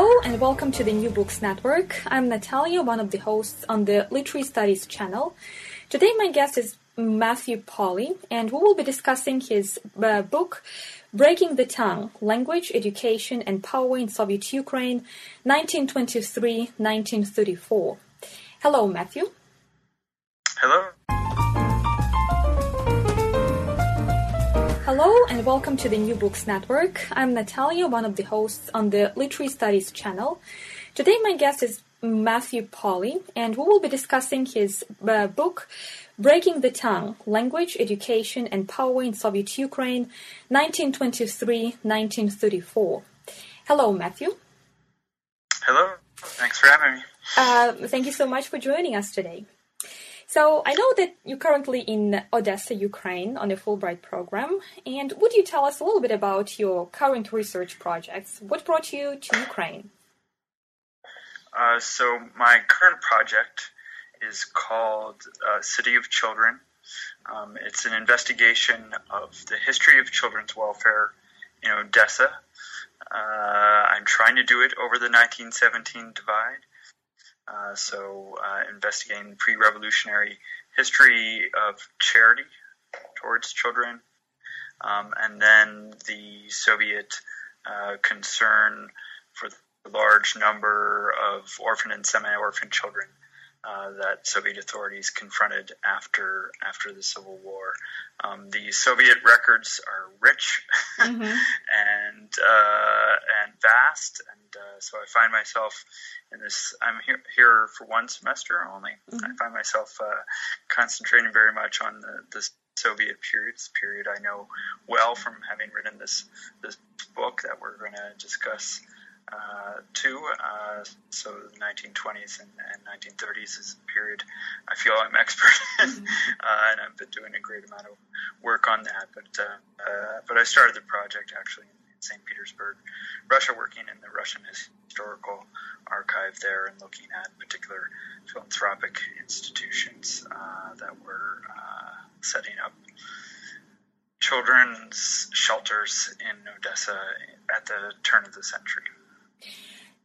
Hello and welcome to the New Books Network. I'm Natalia, one of the hosts on the Literary Studies channel. Today, my guest is Matthew Pauly, and we will be discussing his uh, book, Breaking the Tongue Language, Education, and Power in Soviet Ukraine, 1923 1934. Hello, Matthew. Hello. Hello and welcome to the New Books Network. I'm Natalia, one of the hosts on the Literary Studies channel. Today, my guest is Matthew Pauly, and we will be discussing his uh, book, Breaking the Tongue Language, Education, and Power in Soviet Ukraine, 1923 1934. Hello, Matthew. Hello. Thanks for having me. Uh, thank you so much for joining us today. So I know that you're currently in Odessa, Ukraine on a Fulbright program. And would you tell us a little bit about your current research projects? What brought you to Ukraine? Uh, so my current project is called uh, City of Children. Um, it's an investigation of the history of children's welfare in Odessa. Uh, I'm trying to do it over the 1917 divide. Uh, so, uh, investigating pre revolutionary history of charity towards children, um, and then the Soviet uh, concern for the large number of orphan and semi orphan children uh, that Soviet authorities confronted after after the Civil War. Um, the Soviet records are rich mm-hmm. uh, and vast, and uh, so I find myself in this. I'm here here for one semester only. Mm-hmm. I find myself uh, concentrating very much on the, the Soviet period. This period I know well from having written this this book that we're going to discuss uh, too. Uh, so the 1920s and, and, 1930s is a period I feel I'm expert in, mm-hmm. uh, and I've been doing a great amount of work on that. But uh, uh, but I started the project actually in, in St. Petersburg, Russia, working in the Russian historical archive there and looking at particular philanthropic institutions uh, that were setting up children's shelters in Odessa at the turn of the century.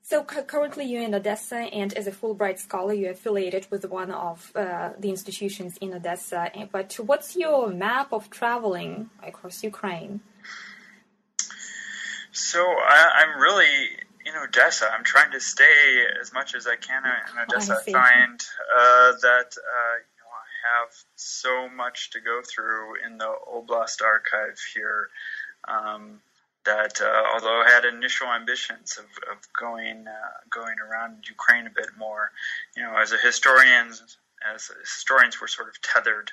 So currently you're in Odessa, and as a Fulbright scholar, you're affiliated with one of uh, the institutions in Odessa. But what's your map of traveling across Ukraine? So I, am really in Odessa. I'm trying to stay as much as I can in Odessa. I, I find uh, that uh, you know, I have so much to go through in the Oblast archive here. Um, that uh, although I had initial ambitions of, of going uh, going around Ukraine a bit more, you know, as a historian, as historians, we're sort of tethered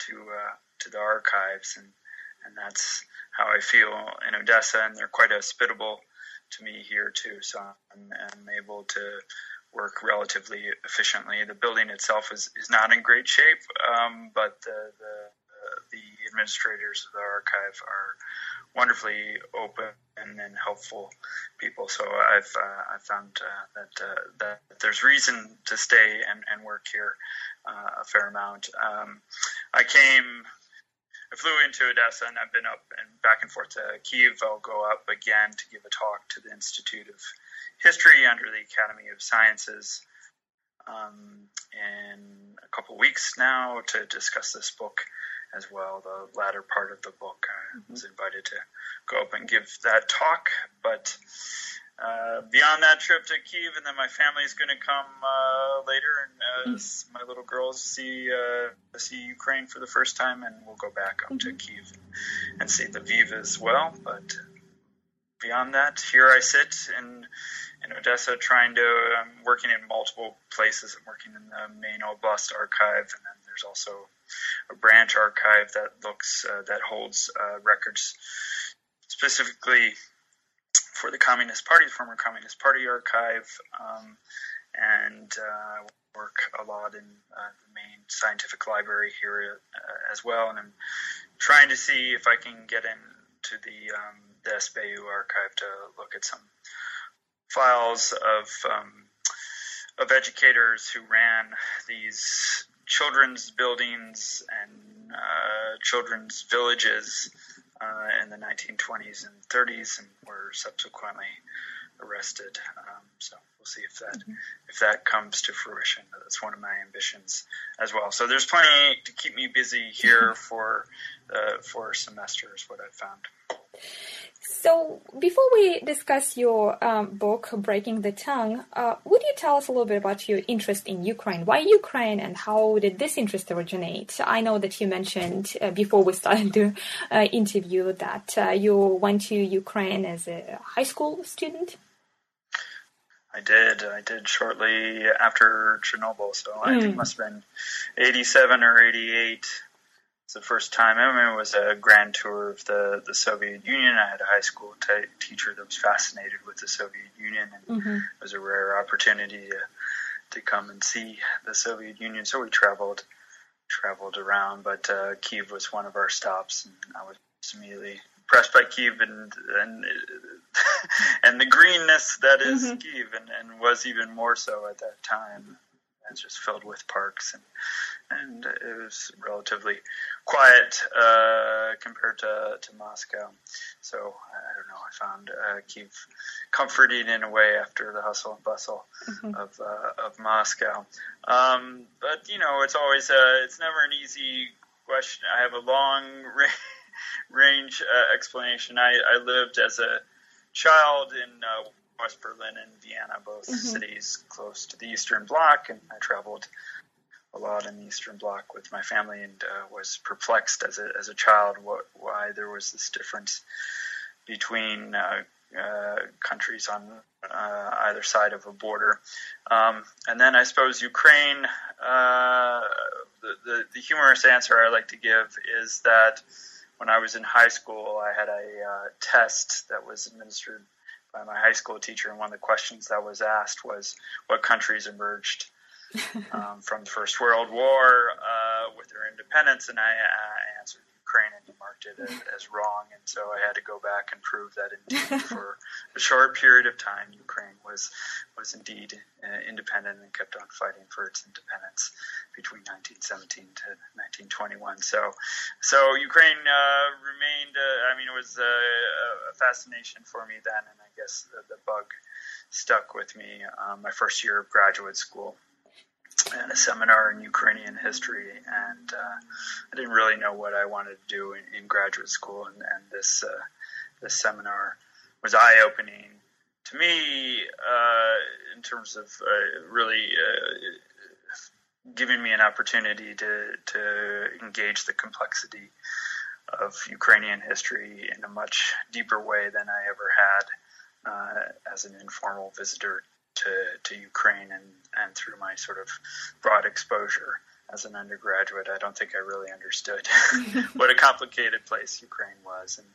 to uh, to the archives, and and that's how I feel in Odessa, and they're quite hospitable to me here too. So I'm, I'm able to work relatively efficiently. The building itself is, is not in great shape, um, but the, the the administrators of the archive are wonderfully open and helpful people. So I've uh, I found uh, that uh, that there's reason to stay and, and work here uh, a fair amount. Um, I came. I flew into Odessa and I've been up and back and forth to Kiev. I'll go up again to give a talk to the Institute of History under the Academy of Sciences um, in a couple weeks now to discuss this book as well. The latter part of the book, I mm-hmm. was invited to go up and give that talk. But uh, beyond that trip to Kiev, and then my family is going to come uh, later, and uh, mm-hmm. my little girls see uh, see Ukraine for the first time, and we'll go back up mm-hmm. to Kiev and, and see the Lviv as well. But beyond that, here I sit in in Odessa, trying to. I'm working in multiple places. I'm working in the main Oblast archive, and then there's also a branch archive that looks uh, that holds uh, records specifically for the Communist Party, the former Communist Party archive, um, and uh, work a lot in uh, the main scientific library here uh, as well. And I'm trying to see if I can get into the um, the SBU archive to look at some files of um, of educators who ran these children's buildings and uh, children's villages uh, in the 1920s and 30s, and were subsequently arrested. Um, so we'll see if that mm-hmm. if that comes to fruition. That's one of my ambitions as well. So there's plenty to keep me busy here for uh, for a semester, is what I've found. So, before we discuss your um, book, Breaking the Tongue, uh, would you tell us a little bit about your interest in Ukraine? Why Ukraine and how did this interest originate? I know that you mentioned uh, before we started the uh, interview that uh, you went to Ukraine as a high school student. I did. I did shortly after Chernobyl, so mm. I think it hmm. must have been 87 or 88 it's the first time. I mean, it was a grand tour of the, the Soviet Union. I had a high school t- teacher that was fascinated with the Soviet Union, and mm-hmm. it was a rare opportunity to, to come and see the Soviet Union. So we traveled traveled around, but uh, Kiev was one of our stops, and I was immediately impressed by Kiev and and and the greenness that is mm-hmm. Kiev, and, and was even more so at that time. It's just filled with parks and and it was relatively quiet uh, compared to, to Moscow. So I don't know. I found uh, Kiev comforting in a way after the hustle and bustle mm-hmm. of uh, of Moscow. Um, but you know, it's always a, it's never an easy question. I have a long range uh, explanation. I, I lived as a child in uh, West Berlin and Vienna, both mm-hmm. cities close to the Eastern Bloc, and I traveled a lot in the Eastern Bloc with my family, and uh, was perplexed as a as a child what, why there was this difference between uh, uh, countries on uh, either side of a border. Um, and then I suppose Ukraine. Uh, the, the, the humorous answer I like to give is that when I was in high school, I had a uh, test that was administered by my high school teacher, and one of the questions that was asked was what countries emerged um, from the First World War uh, with their independence, and I, I, answered Ukraine, and he marked it as, as, wrong, and so I had to go back and prove that indeed for a short period of time, Ukraine was was indeed uh, independent and kept on fighting for its independence between 1917 to 1921. So, so Ukraine uh, remained. Uh, I mean, it was a, a, fascination for me then, and I guess the, the bug stuck with me um, my first year of graduate school and a seminar in Ukrainian history, and uh, I didn't really know what I wanted to do in, in graduate school, and, and this uh, this seminar was eye opening to me uh, in terms of uh, really uh, giving me an opportunity to to engage the complexity of Ukrainian history in a much deeper way than I ever had uh, as an informal visitor to, to Ukraine and, and through my sort of broad exposure as an undergraduate, I don't think I really understood what a complicated place Ukraine was, and,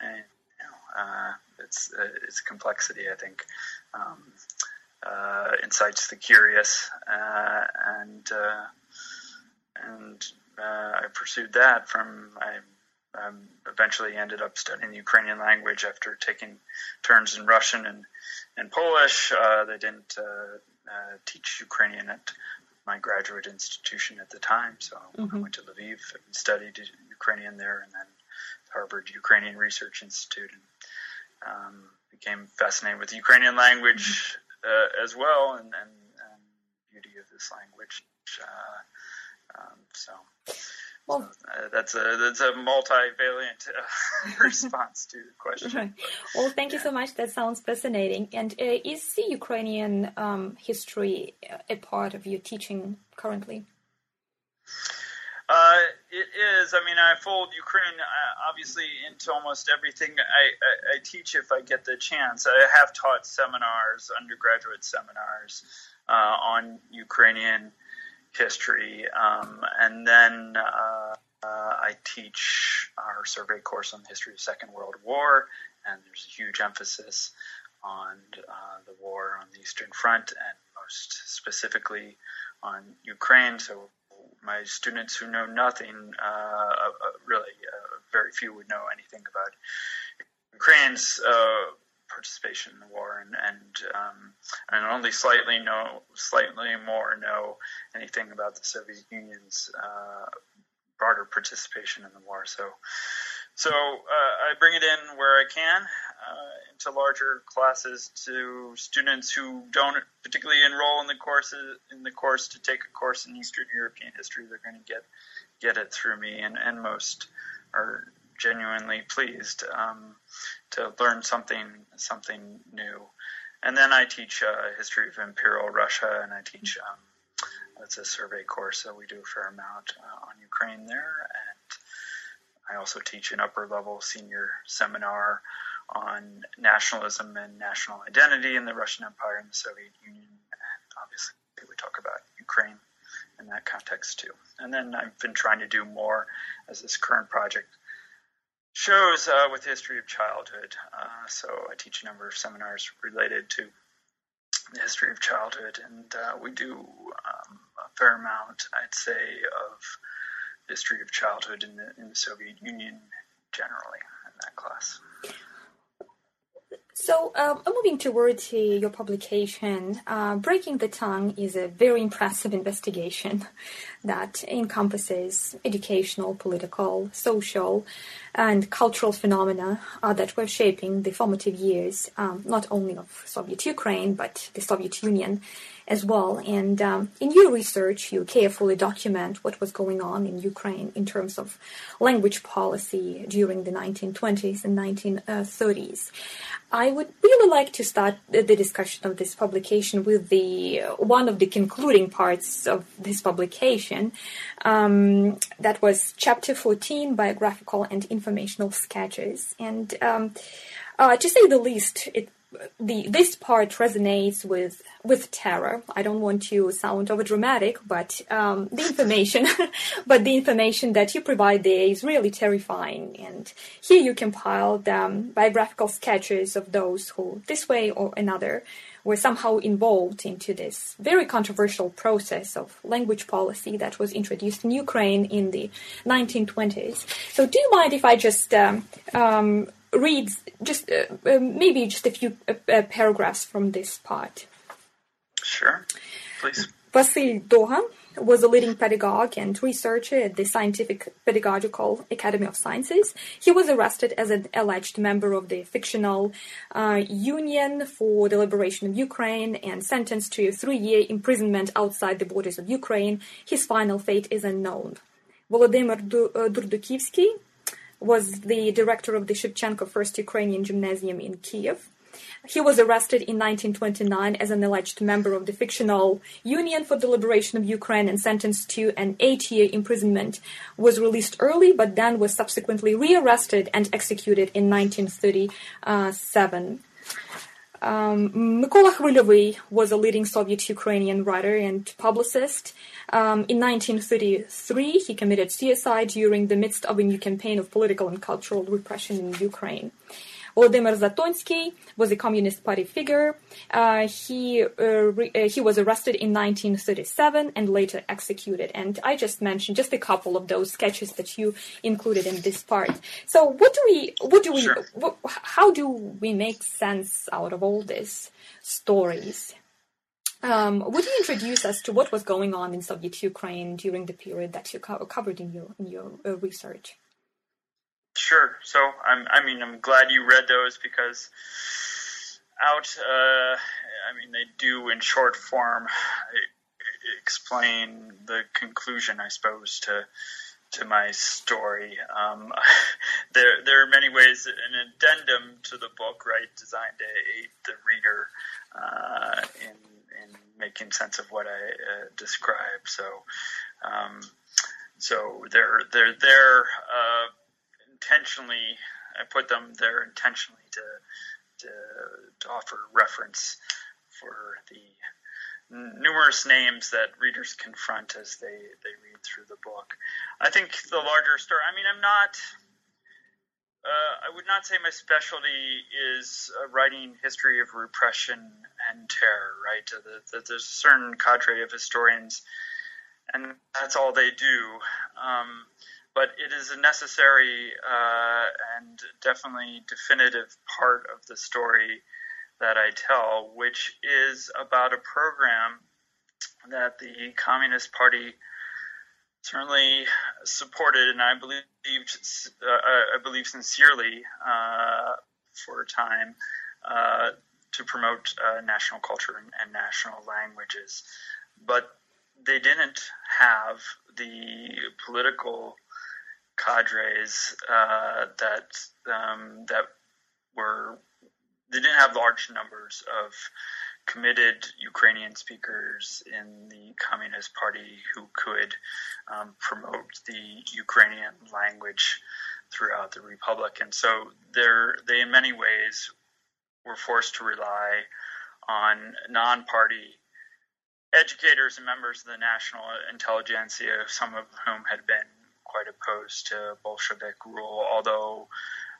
and you know, uh, its uh, its complexity. I think um, uh, incites the curious, uh, and uh, and uh, I pursued that from I. Um, eventually ended up studying the Ukrainian language after taking turns in Russian and and Polish. Uh, they didn't uh, uh, teach Ukrainian at my graduate institution at the time, so mm-hmm. I went to Lviv and studied Ukrainian there, and then Harvard Ukrainian Research Institute, and um, became fascinated with the Ukrainian language mm-hmm. as well, and, and, and, beauty of this language. Um, so well, uh, that's a that's a multivalent uh, response to the question. Right. Well, thank you so much. That sounds fascinating. And uh, is the Ukrainian um, history a part of your teaching currently? Uh, it is. I mean, I fold Ukraine uh, obviously into almost everything I, I, I, teach if I get the chance. I have taught seminars, undergraduate seminars uh, on Ukrainian history. Um, and then uh, uh, I teach our survey course on the history of Second World War, and there's a huge emphasis on uh, the war on the Eastern Front and most specifically on Ukraine. So my students who know nothing, uh, uh, really, uh, very few would know anything about Ukraine's participation in the war, and and, um, and only slightly know, slightly more know anything about the Soviet Union's uh, broader participation in the war. So, so uh, I bring it in where I can uh, into larger classes to students who don't particularly enroll in the courses in the course to take a course in Eastern European history. They're going to get get it through me, and, and most are genuinely pleased um, to learn something something new. And then I teach uh, history of Imperial Russia, and I teach um, it's a survey course, so we do a fair amount uh, on Ukraine there. And I also teach an upper level senior seminar on nationalism and national identity in the Russian Empire and the Soviet Union. And obviously, we talk about Ukraine in that context too. And then I've been trying to do more as this current project shows uh, with the history of childhood. Uh, so I teach a number of seminars related to the history of childhood, and uh, we do um, a fair amount, I'd say, of history of childhood in the in the Soviet Union generally in that class. So, um, moving towards uh, your publication, uh, Breaking the Tongue is a very impressive investigation that encompasses educational, political, social, and cultural phenomena uh, that were shaping the formative years, um, not only of Soviet Ukraine, but the Soviet Union as well. And um, in your research, you carefully document what was going on in Ukraine in terms of language policy during the 1920s and 1930s. I would really like to start the discussion of this publication with the one of the concluding parts of this publication. Um, that was chapter 14, biographical and informational sketches. And um, uh, to say the least, it the this part resonates with with terror. I don't want to sound over dramatic, but um, the information, but the information that you provide there is really terrifying. And here you compiled um, biographical sketches of those who, this way or another, were somehow involved into this very controversial process of language policy that was introduced in Ukraine in the 1920s. So, do you mind if I just um, um reads just uh, uh, maybe just a few uh, uh, paragraphs from this part. Sure, please. Vasil Dogan was a leading pedagogue and researcher at the Scientific Pedagogical Academy of Sciences. He was arrested as an alleged member of the fictional uh, Union for the Liberation of Ukraine and sentenced to a three-year imprisonment outside the borders of Ukraine. His final fate is unknown. Volodymyr Durdukivsky was the director of the Shevchenko First Ukrainian Gymnasium in Kiev. He was arrested in 1929 as an alleged member of the fictional Union for the Liberation of Ukraine and sentenced to an eight-year imprisonment. Was released early, but then was subsequently rearrested and executed in 1937. Um, Mykola was a leading Soviet Ukrainian writer and publicist. Um, in 1933, he committed suicide during the midst of a new campaign of political and cultural repression in Ukraine. Volodymyr Zatonsky was a Communist Party figure. Uh, he uh, re- uh, he was arrested in 1937 and later executed. And I just mentioned just a couple of those sketches that you included in this part. So what do we what do we sure. what, how do we make sense out of all these stories? Um, would you introduce us to what was going on in Soviet Ukraine during the period that you co- covered in your in your uh, research? Sure. So I'm, I mean, I'm glad you read those because out, uh, I mean, they do in short form explain the conclusion, I suppose, to to my story. Um, there, there are many ways, an addendum to the book, right, designed to aid the reader uh, in in making sense of what I uh, describe. So, um, so they're they're there. Uh, intentionally, I put them there intentionally to, to, to offer reference for the numerous names that readers confront as they, they read through the book. I think the larger story, I mean, I'm not, uh, I would not say my specialty is uh, writing history of repression and terror, right? The, the, there's a certain cadre of historians, and that's all they do. Um, but it is a necessary uh, and definitely definitive part of the story that I tell, which is about a program that the Communist Party certainly supported, and I believe uh, I believe sincerely uh, for a time uh, to promote uh, national culture and, and, national languages, but they didn't have the political cadres uh, that um, that were they didn't have large numbers of committed Ukrainian speakers in the Communist Party who could um, promote the Ukrainian language throughout the republic, and so they in many ways were forced to rely on non-party educators and members of the national intelligentsia, some of whom had been quite opposed to Bolshevik rule, although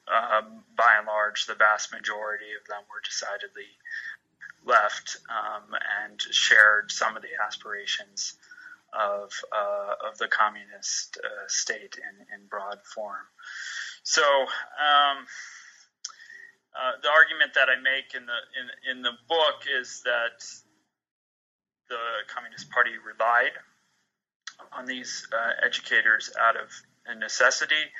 um, by and large the vast majority of them were decidedly left um, and shared some of the aspirations of uh, of the communist uh, state in, in broad form. So um, uh, the argument that I make in the in, in the book is that the Communist Party relied on these uh, educators out of necessity,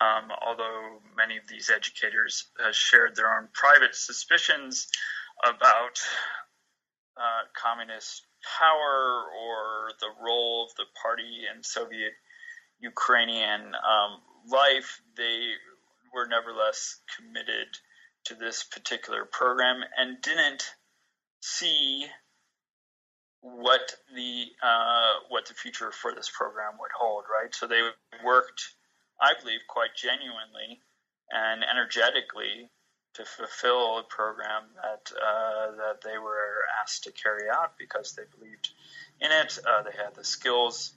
um, although many of these educators shared their own private suspicions about uh, communist power or the role of the party in Soviet Ukrainian um, life, they were nevertheless committed to this particular program and didn't see what the uh, what the future for this program would hold. Right, so they worked, I believe, quite genuinely and energetically to fulfill a program that uh, that they were asked to carry out because they believed in it. Uh, they had the skills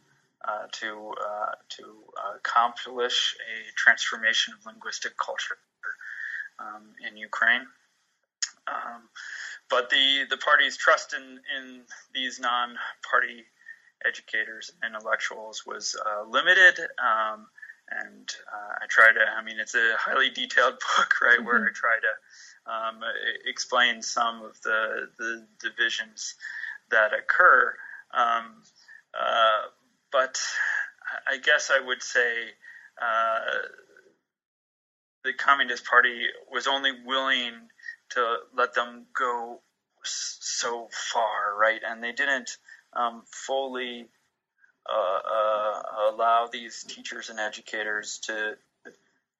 uh, to uh, to accomplish a transformation of linguistic culture um, in Ukraine. Um, but the the party's trust in in these non-party educators and intellectuals was uh, limited. Um, and uh, I try to. I mean, it's a highly detailed book, right, mm-hmm. where I try to um, explain some of the the divisions that occur. Um, uh, but I guess I would say uh, the Communist Party was only willing to let them go so far, right? And they didn't um, fully uh, uh, allow these teachers and educators to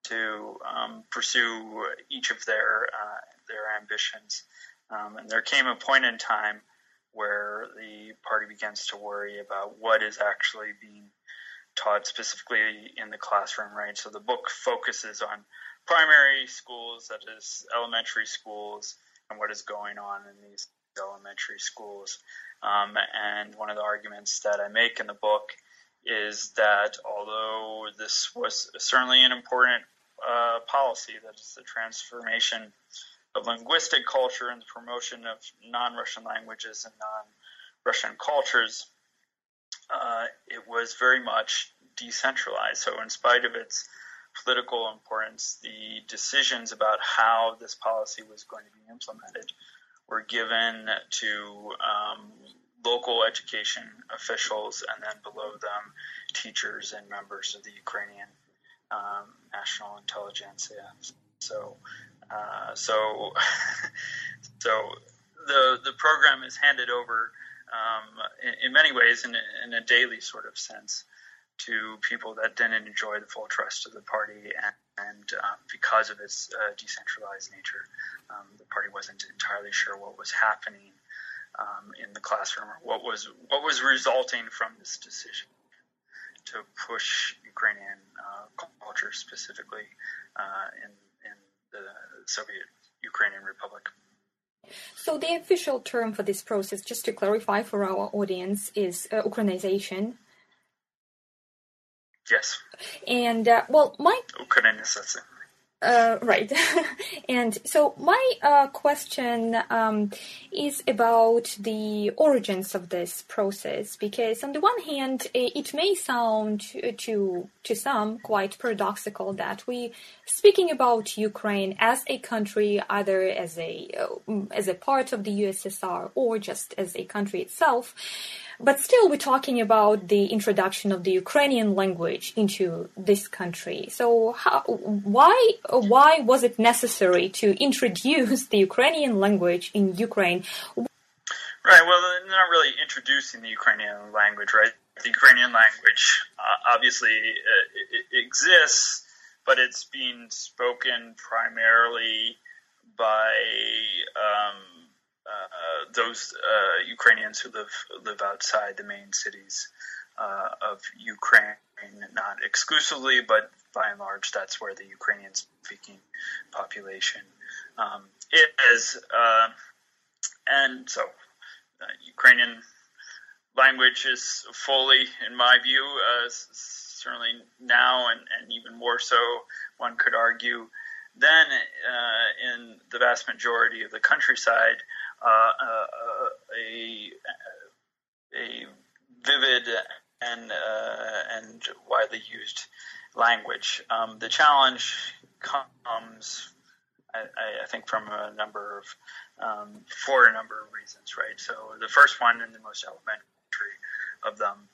to um, pursue each of their uh, their ambitions. Um, and there came a point in time where the party begins to worry about what is actually being taught specifically in the classroom, right? So the book focuses on primary schools, that is elementary schools, and what is going on in these elementary schools. Um, and one of the arguments that I make in the book is that although this was certainly an important uh, policy, that is the transformation of linguistic culture and the promotion of non-Russian languages and non-Russian cultures, uh, it was very much decentralized. So, in spite of its political importance, the decisions about how this policy was going to be implemented were given to um, local education officials and then below them teachers and members of the Ukrainian um, national intelligentsia. So, uh, so, so the the program is handed over um, in, in, many ways in, in, a daily sort of sense to people that didn't enjoy the full trust of the party, and, and um, because of its uh, decentralized nature, um, the party wasn't entirely sure what was happening um, in the classroom or what was what was resulting from this decision to push Ukrainian uh, culture specifically uh, in in the Soviet Ukrainian Republic. So the official term for this process, just to clarify for our audience, is uh, Ukrainization. Yes. And uh, well, my Ukrainization. Uh, right. and so my uh, question um, is about the origins of this process, because on the one hand, it may sound to to some quite paradoxical that we speaking about Ukraine as a country, either as a uh, as a part of the USSR or just as a country itself. But still, we're talking about the introduction of the Ukrainian language into this country. So, how, why why was it necessary to introduce the Ukrainian language in Ukraine? Right. Well, not really introducing the Ukrainian language, right? The Ukrainian language uh, obviously uh, exists, but it's being spoken primarily by um, those uh, Ukrainians who live live outside the main cities uh, of Ukraine, not exclusively, but by and large, that's where the Ukrainian-speaking population um, is, uh, and so Ukrainian language is fully, in my view, certainly now and, and even more so, one could argue, then uh, in the vast majority of the countryside, uh, uh, a, a vivid and and widely used language. Um, the challenge comes, I, I, think, from a number of um, for a number of reasons, right? So the first one and the most elementary of them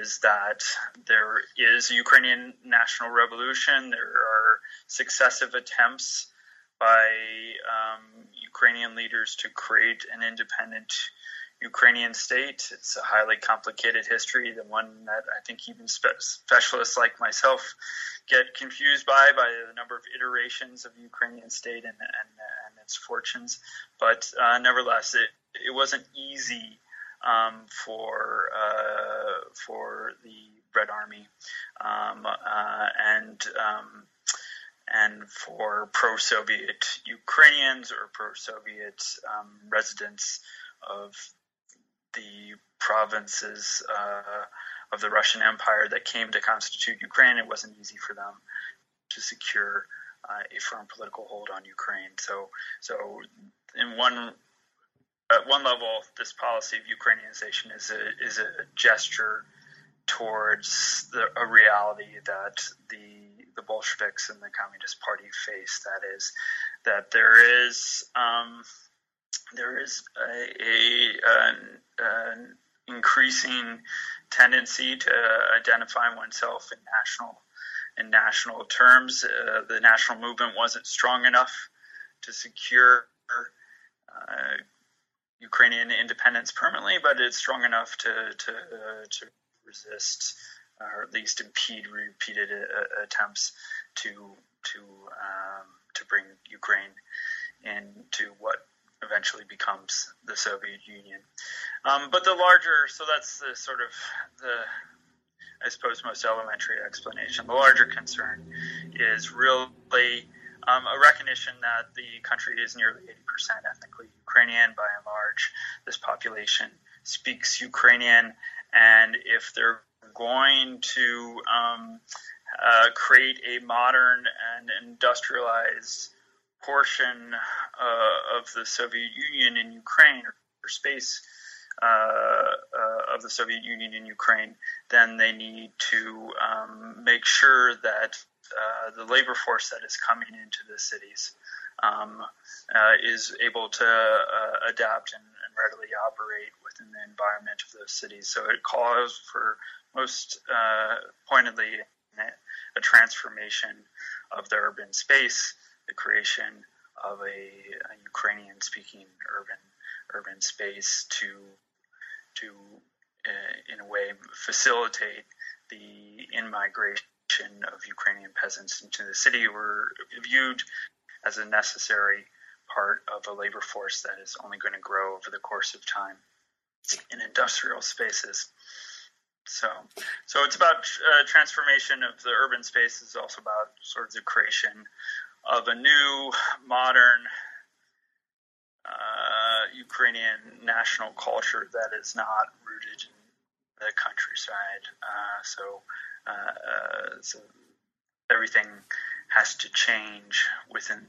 is that there is a Ukrainian national revolution. There are successive attempts by um, Ukrainian leaders to create an independent Ukrainian state. It's a highly complicated history, the one that I think even spe- specialists like myself get confused by, by the number of iterations of Ukrainian state and, and, and its fortunes. But uh, nevertheless, it, it wasn't easy um, for uh, for the Red Army, um, uh, and um, and for pro-Soviet Ukrainians or pro-Soviet um, residents of the provinces uh, of the Russian Empire that came to constitute Ukraine, it wasn't easy for them to secure uh, a firm political hold on Ukraine. So, so in one at one level, this policy of Ukrainianization is a is a gesture towards the, a reality that the the Bolsheviks and the Communist Party face. That is, that there is um, there is a, a an, an increasing tendency to identify oneself in national in national terms. Uh, the national movement wasn't strong enough to secure uh, Ukrainian independence permanently, but it's strong enough to to uh, to resist or at least impede repeated uh, attempts to to um, to bring Ukraine into what eventually becomes the Soviet Union. Um, but the larger, so that's the sort of the I suppose most elementary explanation. The larger concern is really um, a recognition that the country is nearly 80% ethnically Ukrainian by and large. This population speaks Ukrainian, and if they're going to um, uh, create a modern and industrialized portion uh, of the Soviet Union in Ukraine or, space uh, uh, of the Soviet Union in Ukraine, then they need to um, make sure that uh, the labor force that is coming into the cities um, is able to adapt and, readily operate within the environment of those cities. So it calls for most uh, pointedly a transformation of the urban space, the creation of a, a Ukrainian-speaking urban urban space to to uh, in a way facilitate the in migration of Ukrainian peasants into the city were viewed as a necessary part of a labor force that is only going to grow over the course of time in industrial spaces. So, so it's about uh, transformation of the urban space. It's also about sort of the creation of a new, modern uh, Ukrainian national culture that is not rooted in the countryside. Uh, so uh, uh, so everything has to change within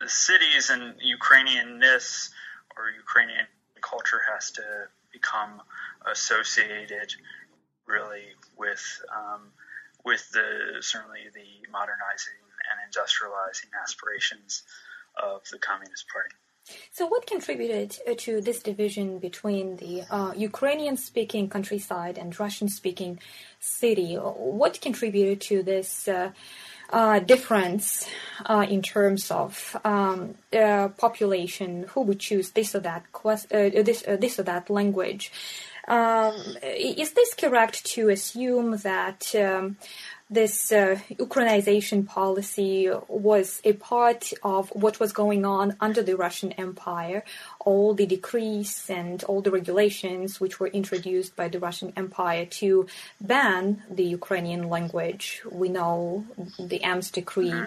the cities, and Ukrainianness or Ukrainian culture has to become associated really with um, with the certainly the modernizing and industrializing aspirations of the Communist Party. So, what contributed uh, to this division between the uh, Ukrainian speaking countryside and Russian speaking city? What contributed to this uh, uh, difference uh, in terms of um, uh, population, who would choose this or that, quest- this, this or that language? Um, is this correct to assume that um, this uh, Ukrainization policy was a part of what was going on under the Russian Empire. All the decrees and all the regulations which were introduced by the Russian Empire to ban the Ukrainian language. We know the Ems Decree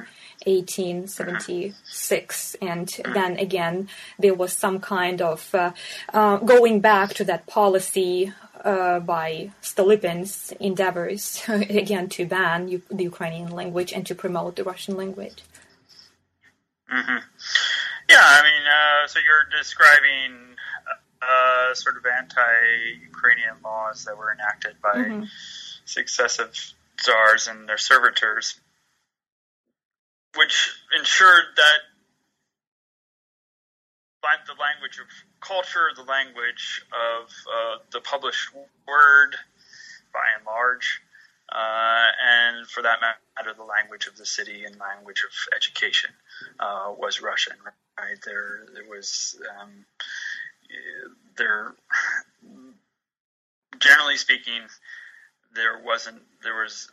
1876, and then again there was some kind of uh, uh, going back to that policy uh, by Stolypin's endeavors again to ban U- the Ukrainian language and to promote the Russian language. Mm-hmm. Yeah, I mean, uh, so you're describing uh, sort of anti-Ukrainian laws that were enacted by mm-hmm. successive czars and their servitors, which ensured that the language of culture, the language of uh, the published word, by and large, uh, and for that matter, the language of the city and language of education uh, was Russian. Right there, there was um, there. Generally speaking, there wasn't there was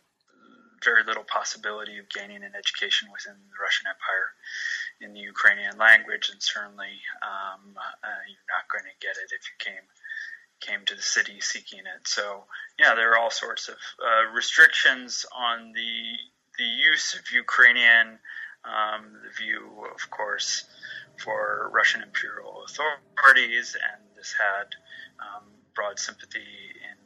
very little possibility of gaining an education within the Russian Empire in the Ukrainian language, and certainly um, uh, you're not going to get it if you came came to the city seeking it. So yeah, there are all sorts of uh, restrictions on the the use of Ukrainian. Um, the view, of course, for Russian imperial authorities, and this had um, broad sympathy in,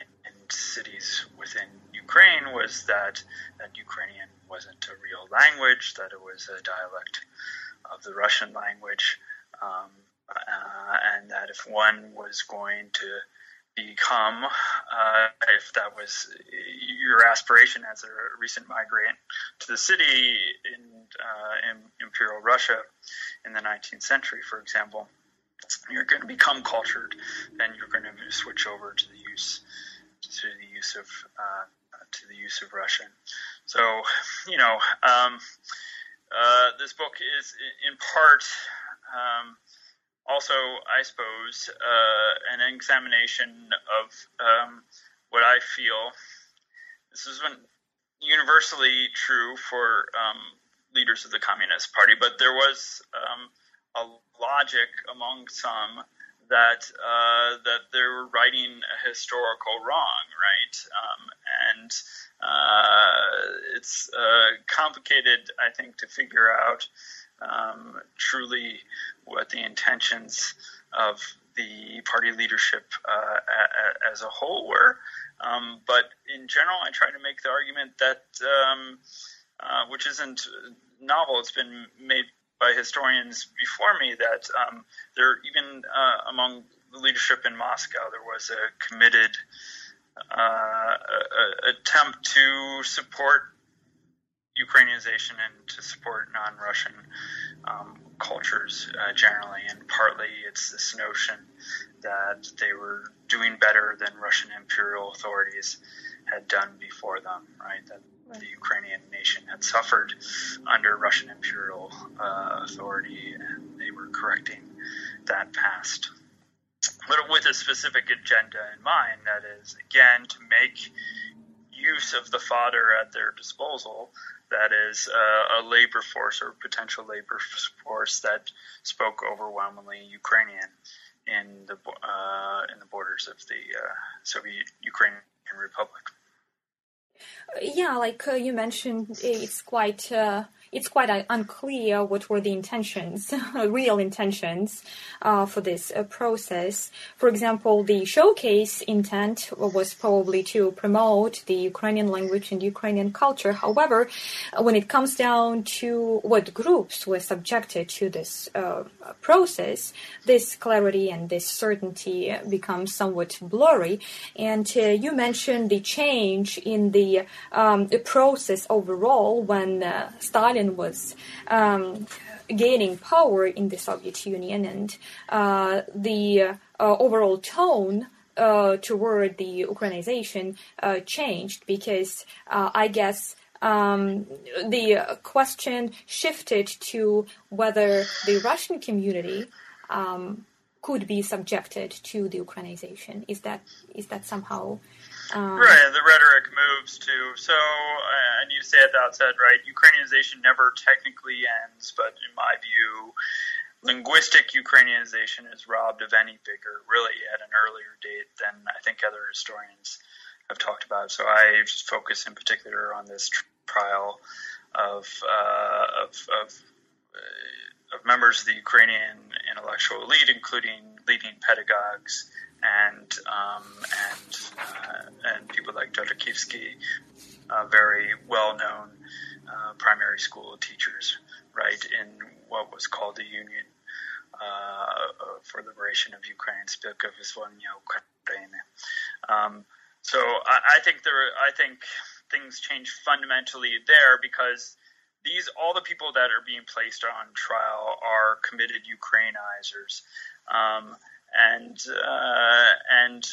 in, in cities within Ukraine was that that Ukrainian wasn't a real language, that it was a dialect of the Russian language, um, uh, and that if one was going to become, uh, if that was your aspiration as a recent migrant to the city in, uh, in Imperial Russia in the 19th century, for example, you're going to become cultured, then you're going to switch over to the use to the use of uh, to the use of Russian. So, you know, um, uh, this book is in part um, also, I suppose, uh, an examination of um, what I feel. This is universally true for um, leaders of the Communist Party, but there was um, a logic among some that uh, that they were righting a historical wrong, right? Um, and uh, it's uh, complicated, I think, to figure out um, truly what the intentions of the party leadership uh, as a whole were. Um, but in general, I try to make the argument that, um, uh, which isn't novel, it's been made by historians before me that um, there, even uh, among the leadership in Moscow, there was a committed uh, a, attempt to support Ukrainianization and to support non-Russian um, cultures uh, generally, and partly it's this notion that they were doing better than Russian imperial authorities had done before them, right? That the Ukrainian nation had suffered under Russian imperial uh, authority, and they were correcting that past. But with a specific agenda in mind, that is, again, to make use of the fodder at their disposal, that is, uh, a labor force or potential labor force that spoke overwhelmingly Ukrainian in the uh, in the borders of the uh, Soviet Ukrainian Republic. Yeah, like uh, you mentioned, it's quite uh, it's quite uh, unclear what were the intentions, real intentions, uh, for this uh, process. For example, the showcase intent was probably to promote the Ukrainian language and Ukrainian culture. However, when it comes down to what groups were subjected to this uh, process, this clarity and this certainty becomes somewhat blurry. And uh, you mentioned the change in the, um, process overall when uh, Was um, gaining power in the Soviet Union, and uh, the uh, overall tone uh, toward the Ukrainization uh, changed because uh, I guess. Um, the question shifted to whether the Russian community um, could be subjected to the Ukrainization. Is that is that somehow um, right, the rhetoric moves to. So uh, I need to say at the outset, right? Ukrainianization never technically ends, but in my view, linguistic Ukrainianization is robbed of any vigor, really, at an earlier date than I think other historians have talked about. So I just focus in particular on this trial of uh, of, of, uh, of members of the Ukrainian intellectual elite, including leading pedagogues and um, and uh, and people like Jodorowsky, uh, very well-known uh, primary school teachers, right in what was called the Union uh, for Liberation of Ukraine, Spilka Vyzvolenia Ukraine. Um, so I, I think there, I think things change fundamentally there because these all the people that are being placed on trial are committed Ukrainizers. Um, and uh, and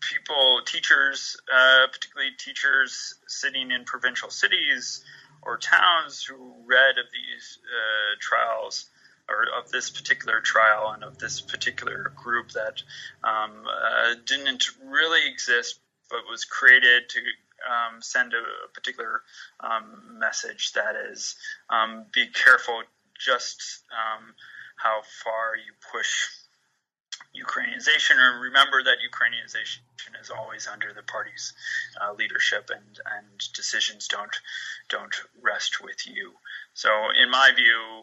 people, teachers, uh, particularly teachers sitting in provincial cities or towns who read of these uh, trials or of this particular trial and of this particular group that um, uh, didn't really exist but was created to um, send a, particular um, message that is um, be careful just um, how far you push Ukrainianization, or remember that Ukrainianization is always under the party's uh, leadership, and and decisions don't don't rest with you. So, in my view,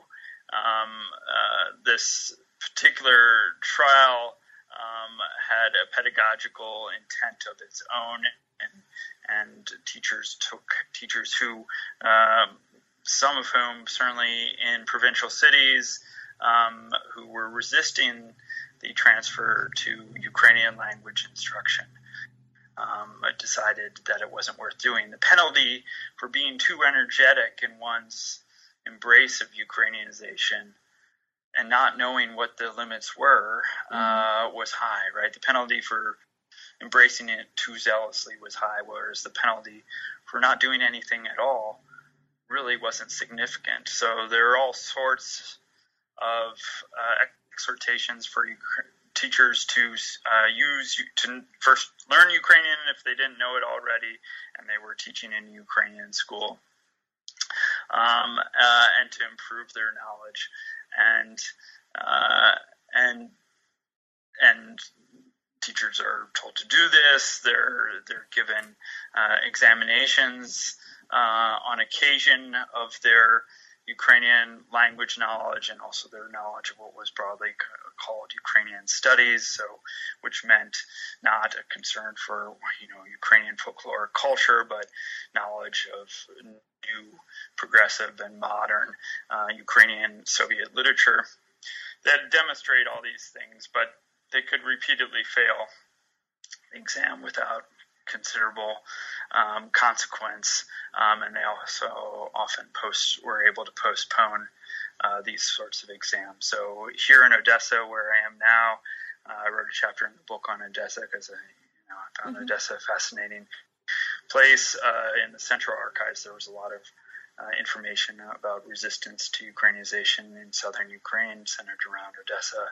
um, uh, this particular trial um, had a pedagogical intent of its own, and and teachers took teachers who. Um, some of whom, certainly in provincial cities, um, who were resisting the transfer to Ukrainian language instruction. Um, decided that it wasn't worth doing. The penalty for being too energetic in one's embrace of Ukrainianization and not knowing what the limits were uh, mm-hmm. was high, right? The penalty for embracing it too zealously was high, whereas the penalty for not doing anything at all really wasn't significant. So there are all sorts of uh, exhortations for teachers to uh, use to first learn Ukrainian if they didn't know it already, and they were teaching in Ukrainian school, um, uh, and to improve their knowledge, and uh, and and teachers are told to do this. They're they're given uh, examinations uh, on occasion of their Ukrainian language knowledge and also their knowledge of what was broadly called Ukrainian studies, so which meant not a concern for you know Ukrainian folklore culture, but knowledge of new, progressive, and modern uh, Ukrainian Soviet literature that demonstrate all these things, but they could repeatedly fail the exam without considerable um, consequence, um, and they also often post were able to postpone uh, these sorts of exams. So here in Odessa, where I am now, uh, I wrote a chapter in the book on Odessa because I, you know, I found mm-hmm. Odessa a fascinating place. Uh, in the Central Archives, there was a lot of uh, information about resistance to Ukrainization in southern Ukraine centered around Odessa.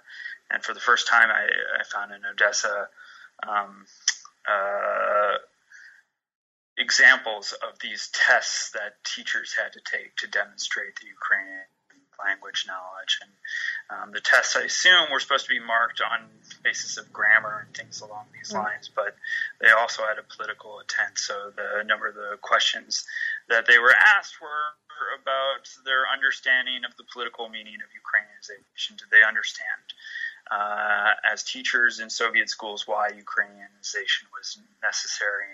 And for the first time, I, I found in Odessa um, uh, examples of these tests that teachers had to take to demonstrate the Ukrainian language knowledge. And um, the tests, I assume, were supposed to be marked on basis of grammar and things along these mm-hmm. lines, but they also had a political intent. So the number of the questions that they were asked were about their understanding of the political meaning of Ukrainianization. Did they understand, uh, as teachers in Soviet schools, why Ukrainianization was necessary?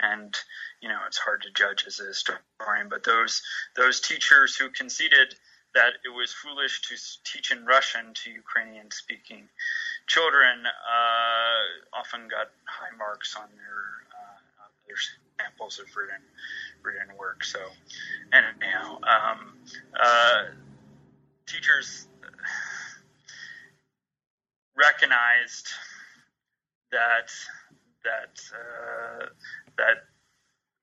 And you know, it's hard to judge as a historian, but those those teachers who conceded that it was foolish to teach in Russian to Ukrainian-speaking children uh, often got high marks on their uh, their samples of written written work. So, anyhow, um, uh, teachers recognized that that uh, that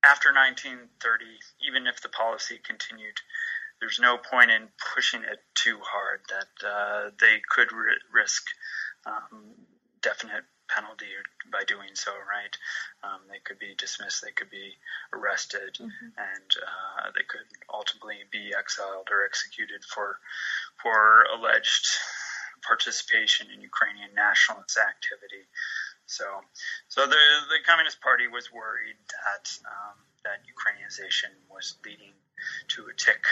after 1930, even if the policy continued, there's no point in pushing it too hard. That uh, they could ri- risk um, definite penalty by doing so, right? Um, they could be dismissed, they could be arrested, mm-hmm. and uh, they could ultimately be exiled or executed for for alleged participation in Ukrainian nationalist activity. So, so the the Communist Party was worried that um, that Ukrainianization was leading to a tick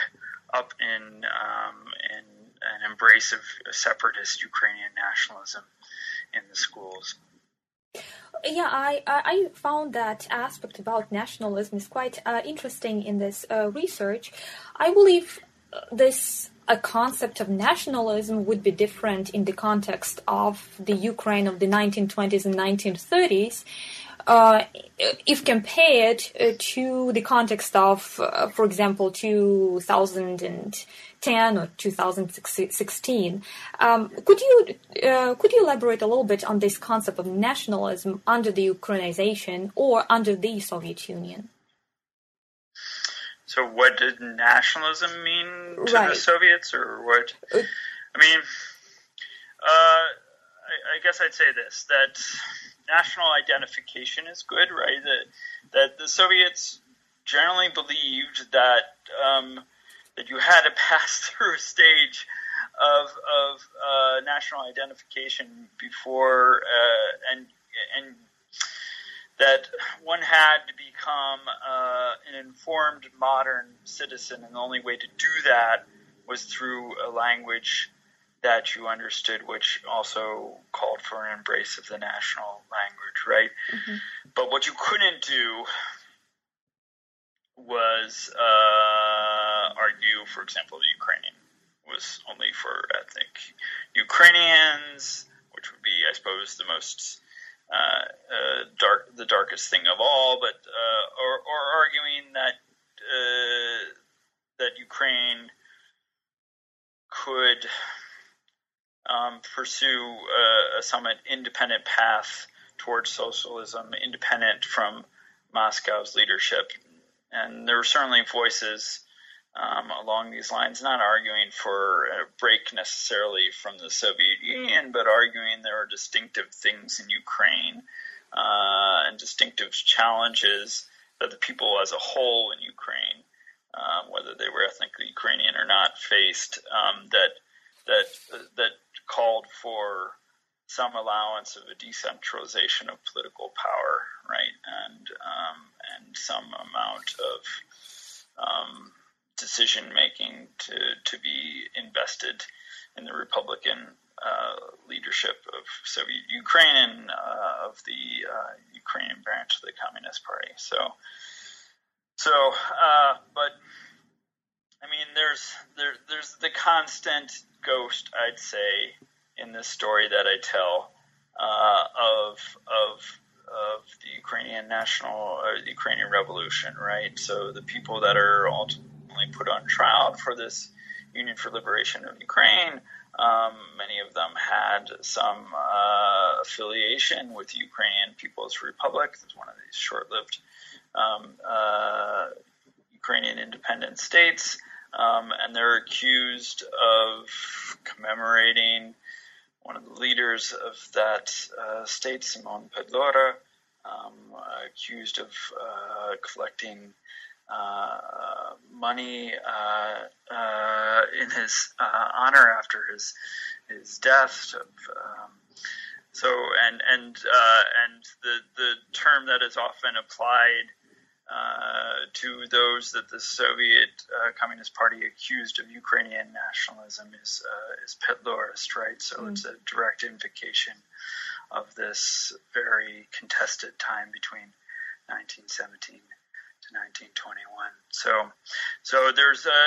up in um, in an embrace of separatist Ukrainian nationalism in the schools. Yeah, I, I found that aspect about nationalism is quite uh, interesting in this uh, research. I believe uh, this a concept of nationalism would be different in the context of the Ukraine of the 1920s and 1930s, uh, if compared uh, to the context of, uh, for example, 2010 or 2016. Um, could you uh, could you elaborate a little bit on this concept of nationalism under the Ukrainization or under the Soviet Union? So, what did nationalism mean to right. the Soviets, or what? I mean, I, I guess I'd say this that national identification is good, right? That that the Soviets generally believed that um, that you had to pass through a stage of of uh, national identification before uh, and and that one had to become uh, an informed modern citizen, and the only way to do that was through a language that you understood, which also called for an embrace of the national language, right? Mm-hmm. But what you couldn't do was uh, argue, for example, the Ukrainian was only for ethnic Ukrainians, which would be, I suppose, the most dark, the darkest thing of all. But uh, or, or arguing that uh, that Ukraine could um, pursue a, a somewhat independent path towards socialism, independent from Moscow's leadership. And there were certainly voices um, along these lines, not arguing for a break necessarily from the Soviet Union, but arguing there are distinctive things in Ukraine uh, and distinctive challenges that the people as a whole in Ukraine, um, whether they were ethnically Ukrainian or not, faced um, that that that called for some allowance of a decentralization of political power, right, and um, and some amount of um, decision making to to be invested in the Republican uh, leadership of Soviet Ukraine and uh, of the uh, Ukrainian branch of the Communist Party. So, so, uh, but I mean, there's there, there's the constant ghost, I'd say, in this story that I tell uh, of of of the Ukrainian national the Ukrainian revolution, right? So the people that are ultimately put on trial for this Union for Liberation of Ukraine, um, many of them had some uh, affiliation with the Ukrainian People's Republic. It's one of these short-lived um, uh, Ukrainian independent states um, and they're accused of commemorating one of the leaders of that uh, state, Simon Petliura, um, accused of uh, collecting uh, money uh, uh, in his uh, honor after his his death. Um, so, and and and the the term that is often applied uh, to those that the Soviet uh, Communist Party accused of Ukrainian nationalism is uh, is Petliurist, right? So mm. it's a direct invocation of this very contested time between 1917 to 1921. So, so there's a,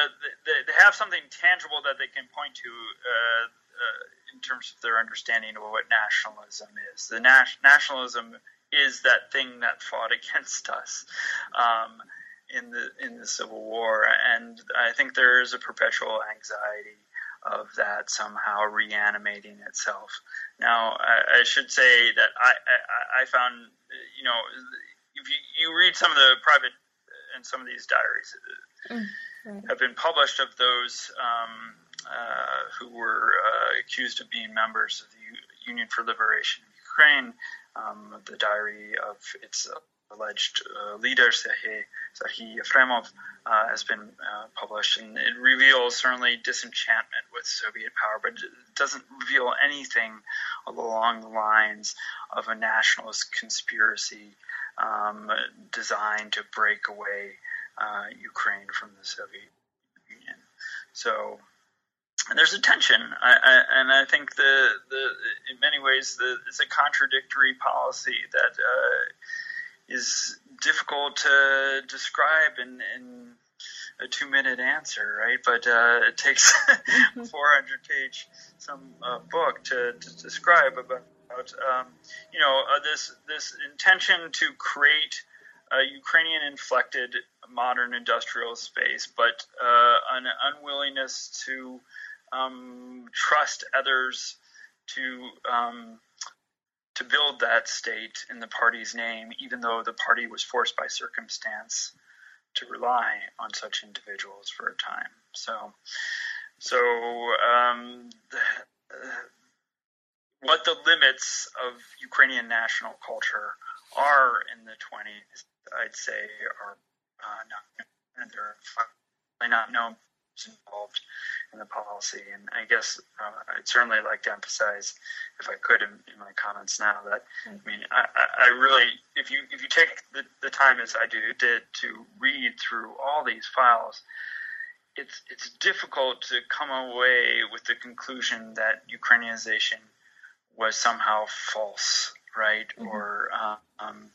they, they have something tangible that they can point to uh, uh, in terms of their understanding of what nationalism is. The nationalism is that thing that fought against us um, in the in the Civil War, and I think there is a perpetual anxiety of that somehow reanimating itself. Now, I, I should say that I, I, I found, you know, if you, you read some of the private and some of these diaries mm, right. have been published of those um, uh, who were uh, accused of being members of the U- Union for Liberation of Ukraine um, the diary of its uh, alleged uh, leader, Sergei, Sergei Efremov, uh, has been uh, published, and it reveals certainly disenchantment with Soviet power, but it doesn't reveal anything along the lines of a nationalist conspiracy um, designed to break away uh, Ukraine from the Soviet Union. So and there's a tension, I, I, and I think the the in many ways the, it's a contradictory policy that uh, is difficult to describe in, in a two minute answer, right? But uh, it takes a 400 page some uh, book to, to, describe about um, you know uh, this this intention to create a Ukrainian inflected modern industrial space, but uh, an unwillingness to um, trust others to um, to build that state in the party's name, even though the party was forced by circumstance to rely on such individuals for a time. So, so um, the, uh, what the limits of Ukrainian national culture are in the 20s, I'd say, are uh, not, and they're not known involved in the policy. And I guess uh, I'd certainly like to emphasize, if I could, in, in my comments now, that I mean, I, I, really, if you if you take the, the time as I do did to read through all these files, it's it's difficult to come away with the conclusion that Ukrainianization was somehow false, right, mm-hmm. or um,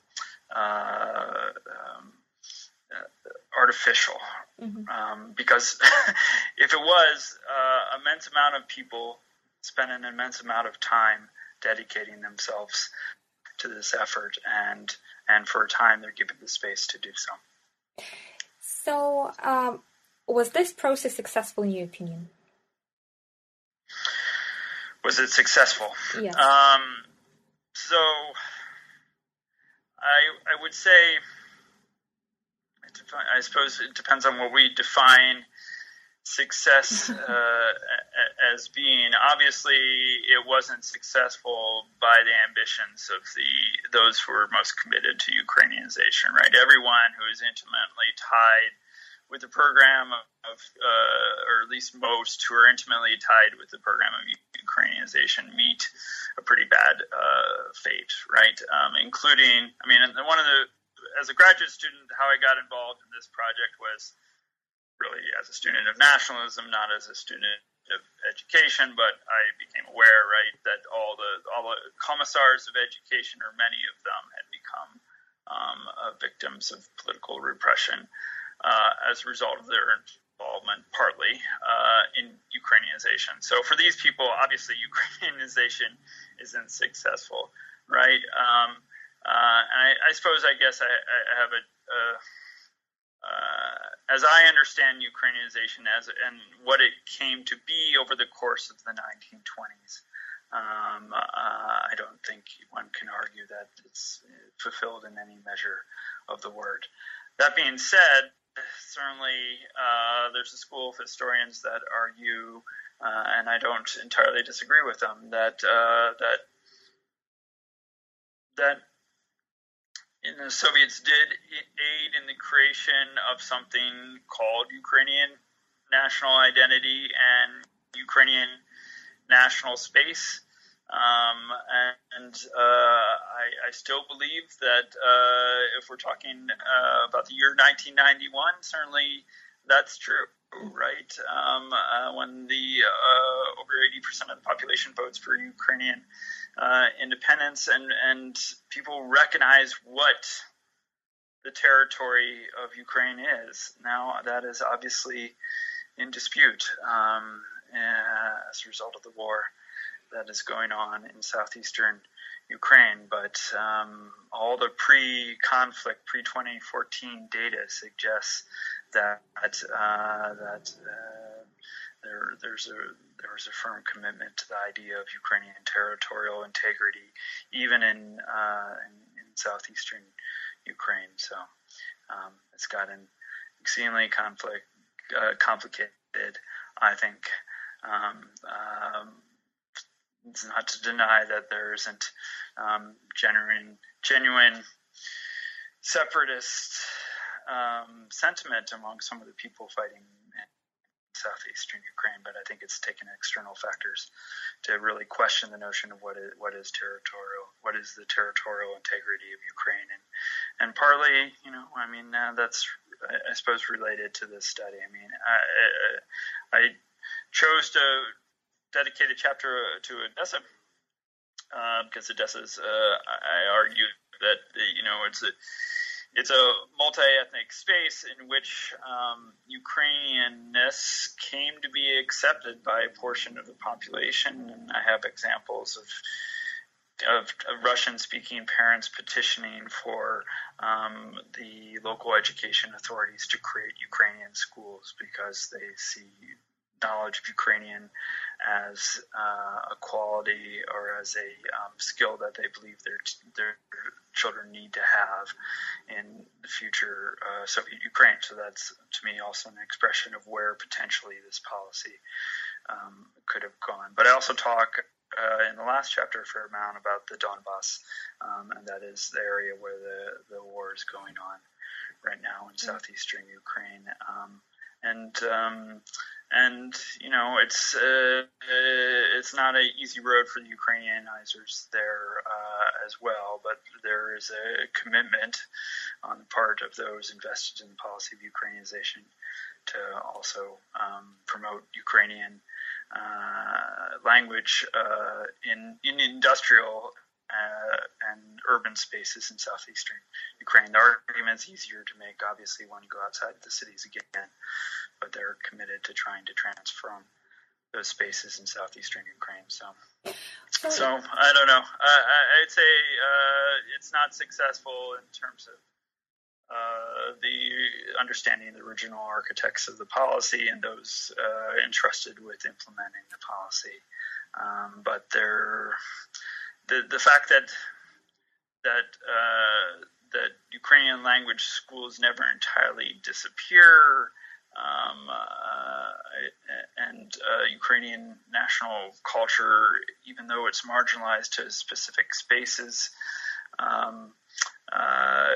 uh, um, artificial mm-hmm. um, because if it was uh, immense amount of people spend an immense amount of time dedicating themselves to this effort and and for a time they're given the space to do so so um, was this process successful in your opinion was it successful yes. Um, so I I would say I suppose it depends on what we define success uh, as being. Obviously, it wasn't successful by the ambitions of the those who were most committed to Ukrainianization. Right, everyone who is intimately tied with the program of, uh, or at least most who are intimately tied with the program of Ukrainianization meet a pretty bad uh, fate, right? Um, including, I mean, one of the as a graduate student, how I got involved in this project was really as a student of nationalism, not as a student of education, but I became aware, right, that all the all the commissars of education, or many of them, had become um, uh, victims of political repression uh, as a result of their involvement, partly uh, in Ukrainianization. So for these people, obviously, Ukrainianization isn't successful, right? Um, uh, and I, I, suppose I guess I, I have a, uh, uh, as I understand Ukrainianization as and what it came to be over the course of the 1920s. Um, uh, I don't think one can argue that it's fulfilled in any measure of the word. That being said, certainly uh, there's a school of historians that argue, uh, and I don't entirely disagree with them, that that that and the Soviets did aid in the creation of something called Ukrainian national identity and Ukrainian national space. Um, and uh, I, I, still believe that uh, if we're talking uh, about the year 1991, certainly that's true, right? Um, uh, when the uh, over 80% of the population votes for Ukrainian uh, independence, and and people recognize what the territory of Ukraine is. Now that is obviously in dispute um, as a result of the war that is going on in southeastern Ukraine, but um, all the pre-conflict, pre-2014 data suggests that uh, that uh, there there's a there was a firm commitment to the idea of Ukrainian territorial integrity, even in uh, in, in, southeastern Ukraine. So um, it's gotten exceedingly conflict uh, complicated. I think um, um, it's not to deny that there isn't um, genuine, genuine separatist um, sentiment among some of the people fighting in southeastern Ukraine, but I think it's taken external factors to really question the notion of what is what is territorial, what is the territorial integrity of Ukraine, and and partly, you know, I mean, uh, that's I suppose related to this study. I mean, I, I chose to dedicate a chapter to Odessa uh, because Odessa is, uh, I argue that you know it's a it's a multi-ethnic space in which um, Ukrainianness came to be accepted by a portion of the population, and I have examples of of, of Russian-speaking parents petitioning for um, the local education authorities to create Ukrainian schools because they see knowledge of Ukrainian as uh, a quality or as a um, skill that they believe their their children need to have in the future uh, Soviet Ukraine. So that's to me also an expression of where potentially this policy um, could have gone. But I also talk uh, in the last chapter a fair amount about the Donbass, um, and that is the area where the the war is going on right now in mm-hmm. southeastern Ukraine. Um, and um, and you know it's uh, it's not an easy road for the Ukrainianizers there uh, as well, but there is a commitment on the part of those invested in the policy of Ukrainization to also um, promote Ukrainian uh, language uh, in in industrial uh, and urban spaces in southeastern Ukraine. The argument's easier to make, obviously, when you go outside the cities again but they're committed to trying to transform those spaces in southeastern Ukraine. So, so I don't know. I, would say uh, it's not successful in terms of uh, the understanding of the original architects of the policy and those uh, entrusted with implementing the policy. Um, but there, the the fact that that uh, that Ukrainian language schools never entirely disappear um, uh, and uh, Ukrainian national culture, even though it's marginalized to specific spaces. Um, uh,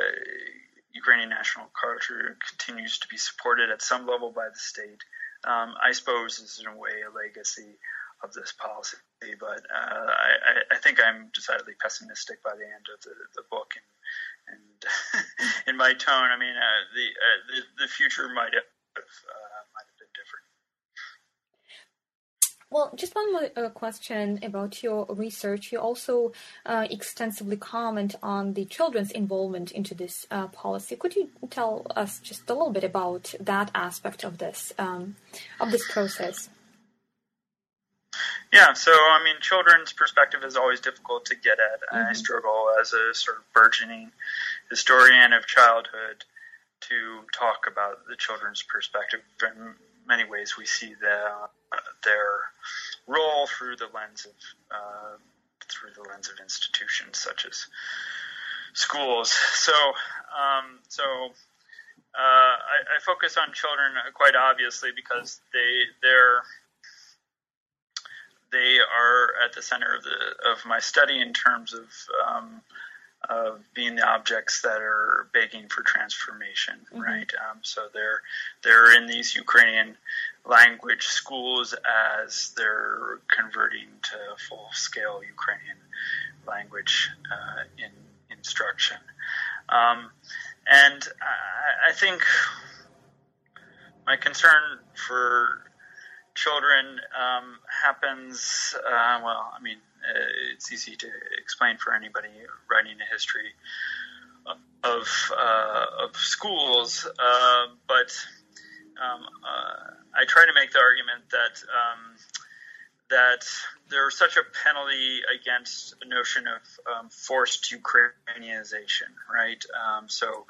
Ukrainian national culture continues to be supported at some level by the state. Um, I suppose is in a way a legacy of this policy, but uh, I, I, think I'm decidedly pessimistic by the end of the, the book and, and in my tone. I mean, uh, the, uh, the, the future might have uh, might have been different. Well, just one more uh, question about your research. You also uh, extensively comment on the children's involvement into this policy. Could you tell us just a little bit about that aspect of this um, of this process? Yeah, so I mean, children's perspective is always difficult to get at. Mm-hmm. I struggle as a sort of burgeoning historian of childhood to talk about the children's perspective. In many ways, we see the, uh, their role through the lens of uh, through the lens of institutions such as schools. So, um, so uh, I, I, focus on children quite obviously because they they're they are at the center of the of my study in terms of um, of being the objects that are begging for transformation, mm-hmm. right? Um, so they're they're in these Ukrainian language schools as they're converting to full scale Ukrainian language uh, in instruction. Um, and I, I, think my concern for children um, happens, uh, well, I mean, uh, it's easy to explain for anybody writing a history of, uh, of schools, uh, but um, uh, I try to make the argument that um, that there's such a penalty against the notion of um, forced Ukrainianization, right? Um, so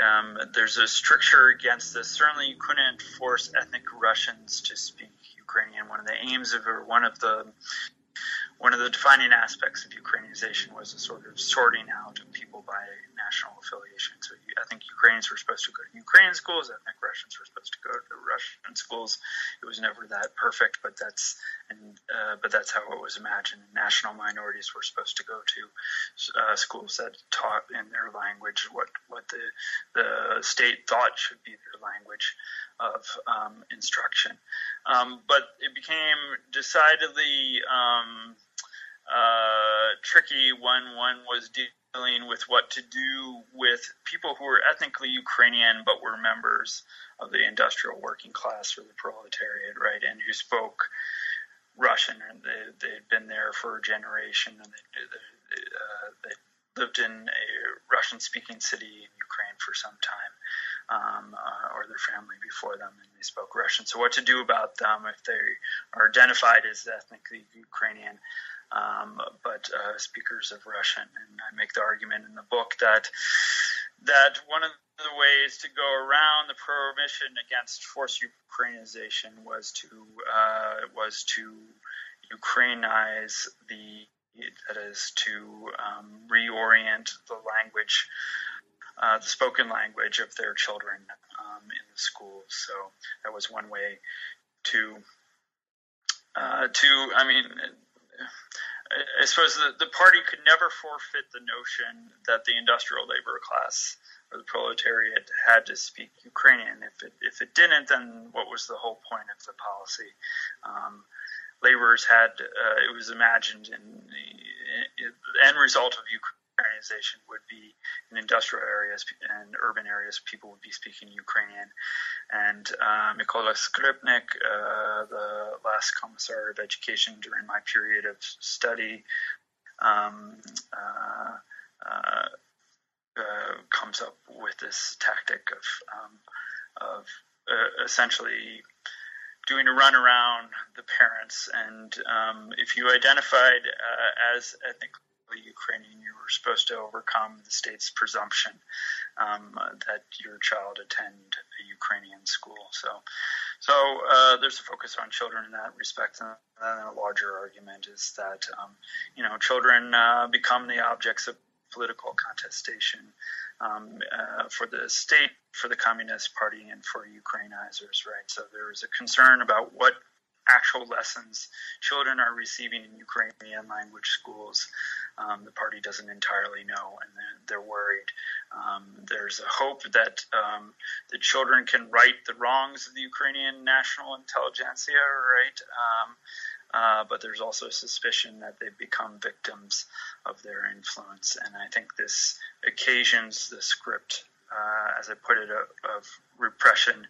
um, there's a stricture against this. Certainly, you couldn't force ethnic Russians to speak Ukrainian. One of the aims of, or one of the one of the defining aspects of Ukrainianization was a sort of sorting out of people by national affiliation. So I think Ukrainians were supposed to go to Ukrainian schools, ethnic Russians were supposed Russian schools. It was never that perfect, but that's and uh, but that's how it was imagined. National minorities were supposed to go to uh, schools that taught in their language what what the the state thought should be their language of um, instruction. Um, but it became decidedly um, uh, tricky when one was dealing with what to do with people who were ethnically Ukrainian but were members of the industrial working class or the proletariat, right, and who spoke Russian and they, they'd been there for a generation and they, they, uh, they lived in a Russian speaking city in Ukraine for some time. Um, uh, or their family before them, and they spoke Russian. So, what to do about them if they are identified as ethnically Ukrainian? Um, but uh, speakers of Russian. And I make the argument in the book that that one of the ways to go around the prohibition against forced Ukrainization was to uh, was to Ukrainize the that is to um, reorient the language, uh, the spoken language of their children um, in the schools. So that was one way to uh, to I mean I suppose the, the party could never forfeit the notion that the industrial labor class or the proletariat had to speak Ukrainian. If it, if it didn't, then what was the whole point of the policy? Um, laborers had, uh, it was imagined in the, in the end result of Ukraine Ukrainization would be in industrial areas and urban areas, people would be speaking Ukrainian. And uh, Mykola Skrypnyk, uh, the last commissar of education during my period of study, um, uh, uh, uh comes up with this tactic of, um, of uh, essentially doing a run around the parents. And um, if you identified as ethnic Ukrainian, you were supposed to overcome the state's presumption um, that your child attend a Ukrainian school. So, so uh, there's a focus on children in that respect. And then a larger argument is that um, you know children uh, become the objects of political contestation um, uh, for the state, for the Communist Party, and for Ukrainizers. Right. So there is a concern about what actual lessons children are receiving in Ukrainian language schools um, the party doesn't entirely know, and they're, worried. Um, there's a hope that um, the children can right the wrongs of the Ukrainian national intelligentsia, right? Um, uh, but there's also a suspicion that they've become victims of their influence, and I think this occasions the script, uh, as I put it, of, of repression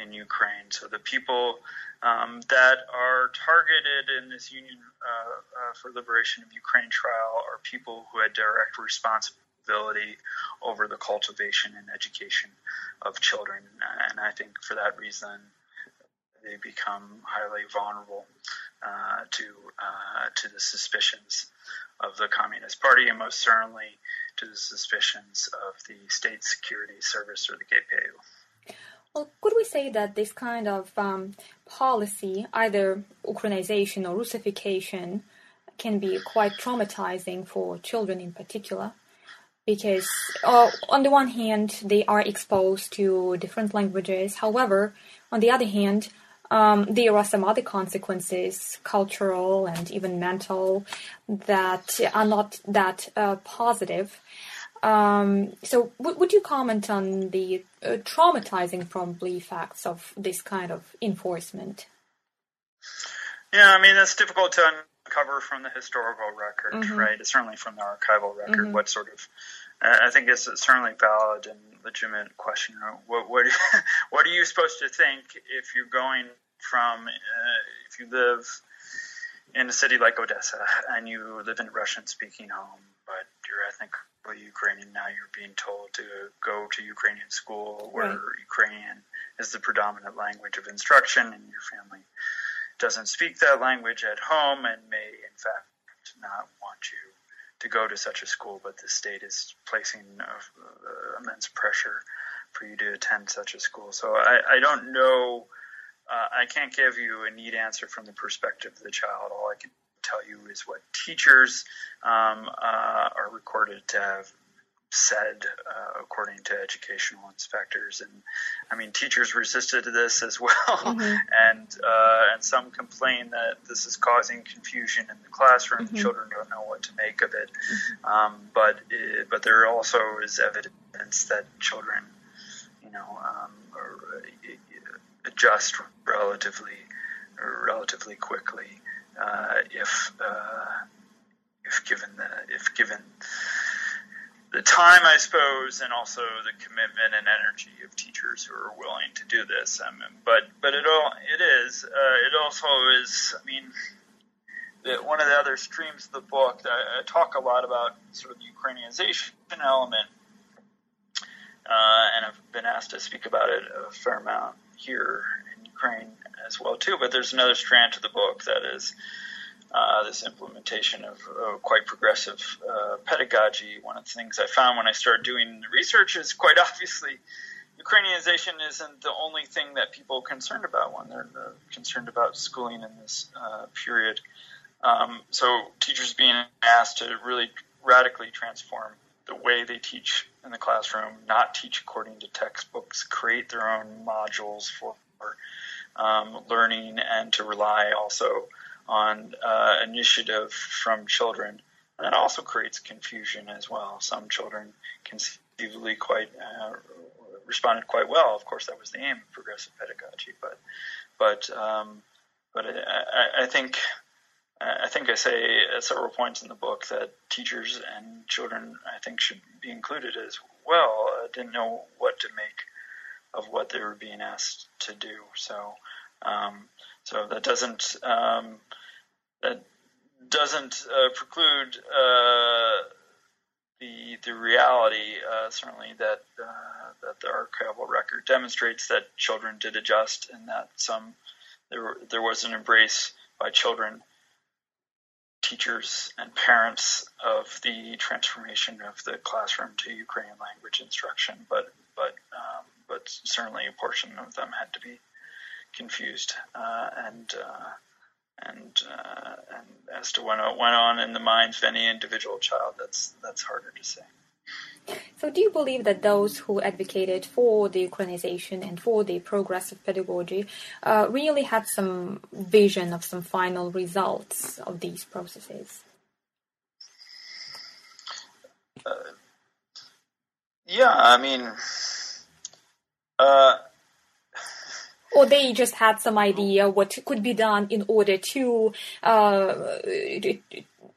in Ukraine. So the people um, that are targeted in this Union uh, uh, for Liberation of Ukraine trial are people who had direct responsibility over the cultivation and education of children. And I think for that reason, they become highly vulnerable uh, to uh, to the suspicions of the Communist Party, and most certainly to the suspicions of the State Security Service or the GPU. Well, could we say that this kind of um, policy, either Ukrainization or Russification, can be quite traumatizing for children in particular? Because uh, on the one hand, they are exposed to different languages. However, on the other hand, um, there are some other consequences, cultural and even mental, that are not that uh, positive. Um, so, w- would you comment on the uh, traumatizing, probably, facts of this kind of enforcement? Yeah, I mean, that's difficult to uncover from the historical record, mm-hmm. right? It's certainly from the archival record, mm-hmm. what sort of. I think it's certainly valid and legitimate question. What what what are you supposed to think if you're going from uh, if you live in a city like Odessa and you live in a Russian-speaking home, but you're ethnically Ukrainian. Now you're being told to go to Ukrainian school where right. Ukrainian is the predominant language of instruction, and your family doesn't speak that language at home and may, in fact, not want you to go to such a school, but the state is placing uh, immense pressure for you to attend such a school. So I, I don't know uh, I can't give you a neat answer from the perspective of the child. All I can tell you is what teachers um, uh, are recorded to have said uh, according to educational inspectors and i mean teachers resisted this as well mm-hmm. and uh, and some complain that this is causing confusion in the classroom mm-hmm. children don't know what to make of it mm-hmm. um, but it, but there also is evidence that children you know um, are, adjust relatively relatively quickly uh, if uh, if given the if given the time, I suppose, and also the commitment and energy of teachers who are willing to do this. I mean, but but it all it is. Uh, it also is. I mean, the, one of the other streams of the book. I, I talk a lot about sort of the Ukrainianization element, uh, and I've been asked to speak about it a fair amount here Ukraine as well too. But there's another strand to the book that is uh, this implementation of uh, quite progressive uh, pedagogy. One of the things I found when I started doing the research is quite obviously Ukrainianization isn't the only thing that people are concerned about when they're uh, concerned about schooling in this uh, period. Um, so teachers being asked to really radically transform the way they teach in the classroom, not teach according to textbooks, create their own modules for um, learning, and to rely also on uh, initiative from children. And that also creates confusion as well. Some children conceivably quite uh, responded quite well. Of course, that was the aim of progressive pedagogy, but but um, but I, I think I think I say at several points in the book that teachers and children, I think, should be included as well. I didn't know what to make of what they were being asked to do. So, um, so that doesn't um, that doesn't uh, preclude uh, the the reality, uh, certainly that uh, that the archival record demonstrates that children did adjust, and that some there there was an embrace by children teachers and parents of the transformation of the classroom to Ukrainian language instruction, but but certainly a portion of them had to be confused uh, and uh, and uh, and as to what went on in the minds of any individual child, that's that's harder to say. So, do you believe that those who advocated for the Ukrainization and for the progressive pedagogy uh, really had some vision of some final results of these processes? Uh, yeah, I mean, uh, or they just had some idea what could be done in order to uh,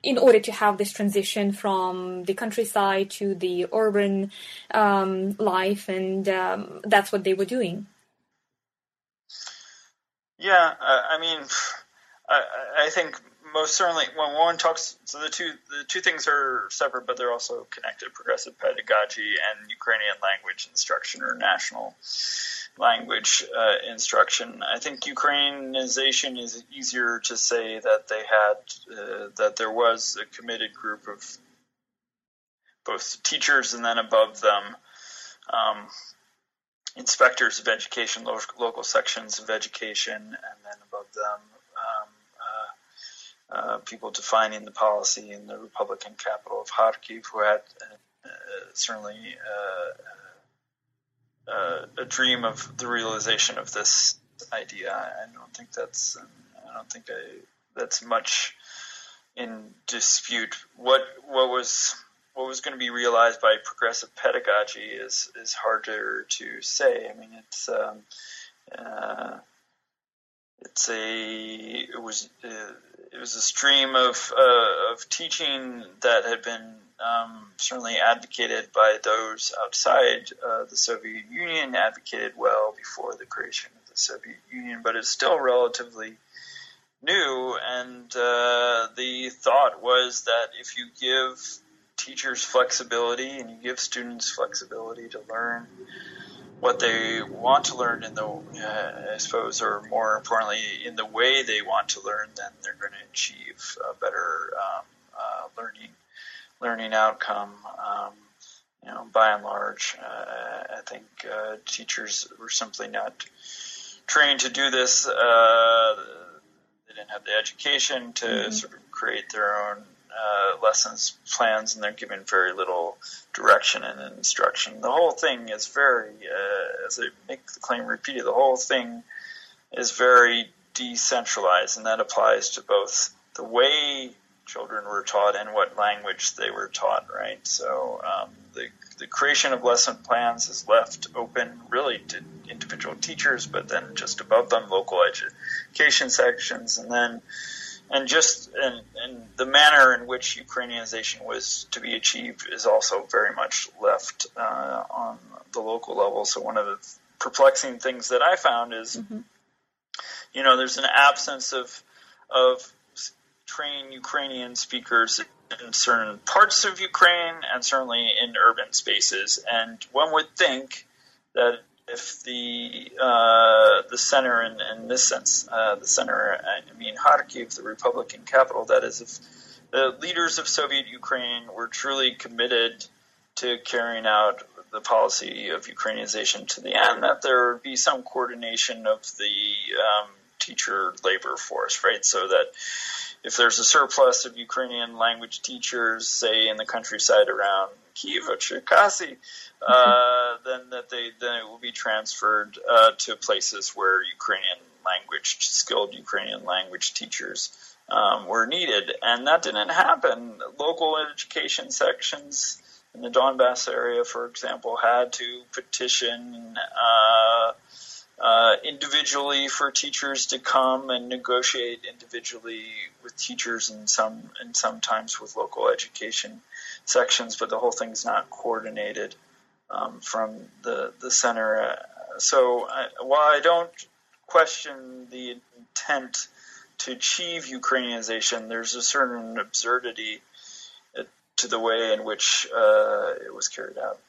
in order to have this transition from the countryside to the urban um, life, and um, that's what they were doing. Yeah, I mean, I, I think most certainly when one talks, so the two the two things are separate, but they're also connected: progressive pedagogy and Ukrainian language instruction or national language uh, instruction. I think Ukrainization is easier to say that they had uh, that there was a committed group of both teachers and then above them um, inspectors of education, lo- local sections of education, and then above them uh, uh people defining the policy in the Republican capital of Kharkiv, who had uh, certainly uh, uh, a dream of the realization of this idea. I don't think that's I don't think I, that's much in dispute. What what was what was going to be realized by progressive pedagogy is is harder to say. I mean, it's um, uh, it's a it was uh, it was a stream of uh, of teaching that had been um, certainly advocated by those outside uh, the Soviet Union, advocated well before the creation of the Soviet Union, but it's still relatively new. And uh, the thought was that if you give teachers flexibility and you give students flexibility to learn what they want to learn in the, uh, I suppose, or more importantly, in the way they want to learn, then they're going to achieve a better um, uh, learning learning outcome. Um, you know, by and large, uh, I think uh, teachers were simply not trained to do this. Uh, they didn't have the education to mm-hmm. sort of create their own uh, lessons plans, and they're given very little direction and instruction. The whole thing is very, uh, as I make the claim repeated, the whole thing is very decentralized, and that applies to both the way children were taught and what language they were taught, right? So um, the, the creation of lesson plans is left open really to individual teachers, but then just above them, local education sections, and then and just and, and the manner in which Ukrainianization was to be achieved is also very much left uh, on the local level. So one of the perplexing things that I found is, mm-hmm. you know, there's an absence of of train Ukrainian speakers in certain parts of Ukraine and certainly in urban spaces. And one would think that if the uh, the center, in, in this sense, uh, the center, I mean Kharkiv, the Republican capital, that is, if the leaders of Soviet Ukraine were truly committed to carrying out the policy of Ukrainianization to the end, that there would be some coordination of the um, teacher labor force, right? So that if there's a surplus of Ukrainian language teachers, say in the countryside around Kiev or Cherkasy, uh, mm-hmm. then that they then it will be transferred uh, to places where Ukrainian language skilled Ukrainian language teachers um, were needed, and that didn't happen. Local education sections in the Donbass area, for example, had to petition. Uh, uh, individually for teachers to come and negotiate individually with teachers and some and sometimes with local education sections, but the whole thing's not coordinated um, from the the center. Uh, so I, while I don't question the intent to achieve Ukrainianization, there's a certain absurdity uh, to the way in which uh, it was carried out.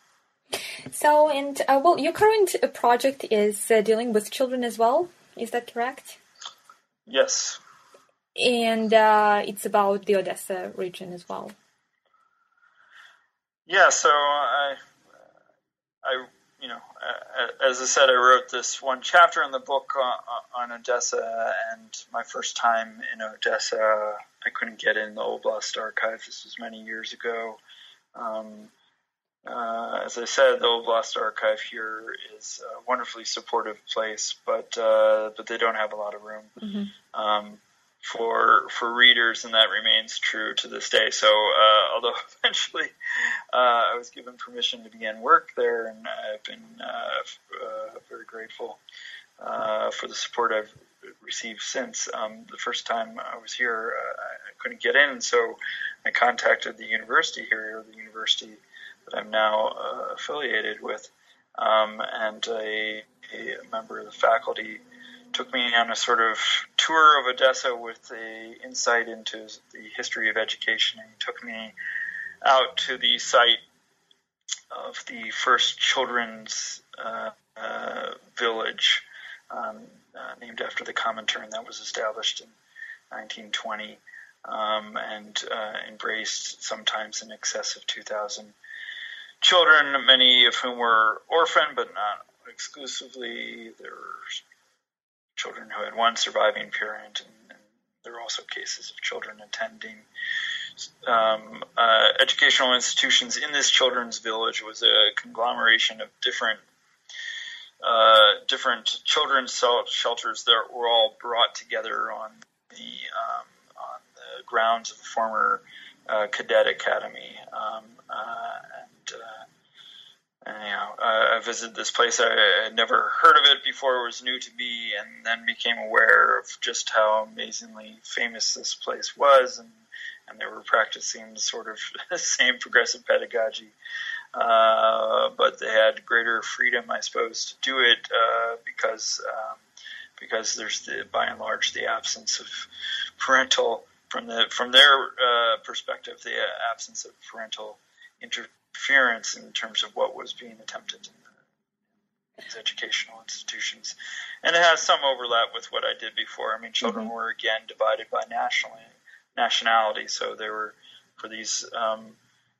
So, and uh, well, your current project is uh, dealing with children as well. Is that correct? Yes. And uh, it's about the Odessa region as well. Yeah. So I, I, you know, as I said, I wrote this one chapter in the book on, on Odessa, and my first time in Odessa, I couldn't get in the Oblast archive. This was many years ago. Um, uh, as I said, the Oblast Archive here is a wonderfully supportive place, but uh, but they don't have a lot of room mm-hmm. um, for for readers, and that remains true to this day. So, uh, although eventually uh, I was given permission to begin work there, and I've been uh, uh, very grateful for the support I've received since. Um, the first time I was here, I couldn't get in, so I contacted the university here, the university that I'm now uh, affiliated with, um, and a, a, member of the faculty took me on a sort of tour of Odessa with a insight into the history of education. He took me out to the site of the first children's uh, uh, village, um, uh, named after the Comintern that was established in 1920, um, and uh, embraced sometimes in excess of 2,000 children, many of whom were orphaned, but not exclusively. There were children who had one surviving parent, and, and there were also cases of children attending um, uh, educational institutions in this children's village. Was a conglomeration of different uh, different children's shelters that were all brought together on the um, on the grounds of a former uh, cadet academy. Um, uh, I visited this place. I had never heard of it before; it was new to me, and then became aware of just how amazingly famous this place was, and and they were practicing the sort of same progressive pedagogy, uh, but they had greater freedom, I suppose, to do it uh, because um, because there's the by and large the absence of parental from the from their uh, perspective the absence of parental interference in terms of what was being attempted in the, these educational institutions, and it has some overlap with what I did before. I mean, children mm-hmm. were again divided by nationally nationality, so there were for these um,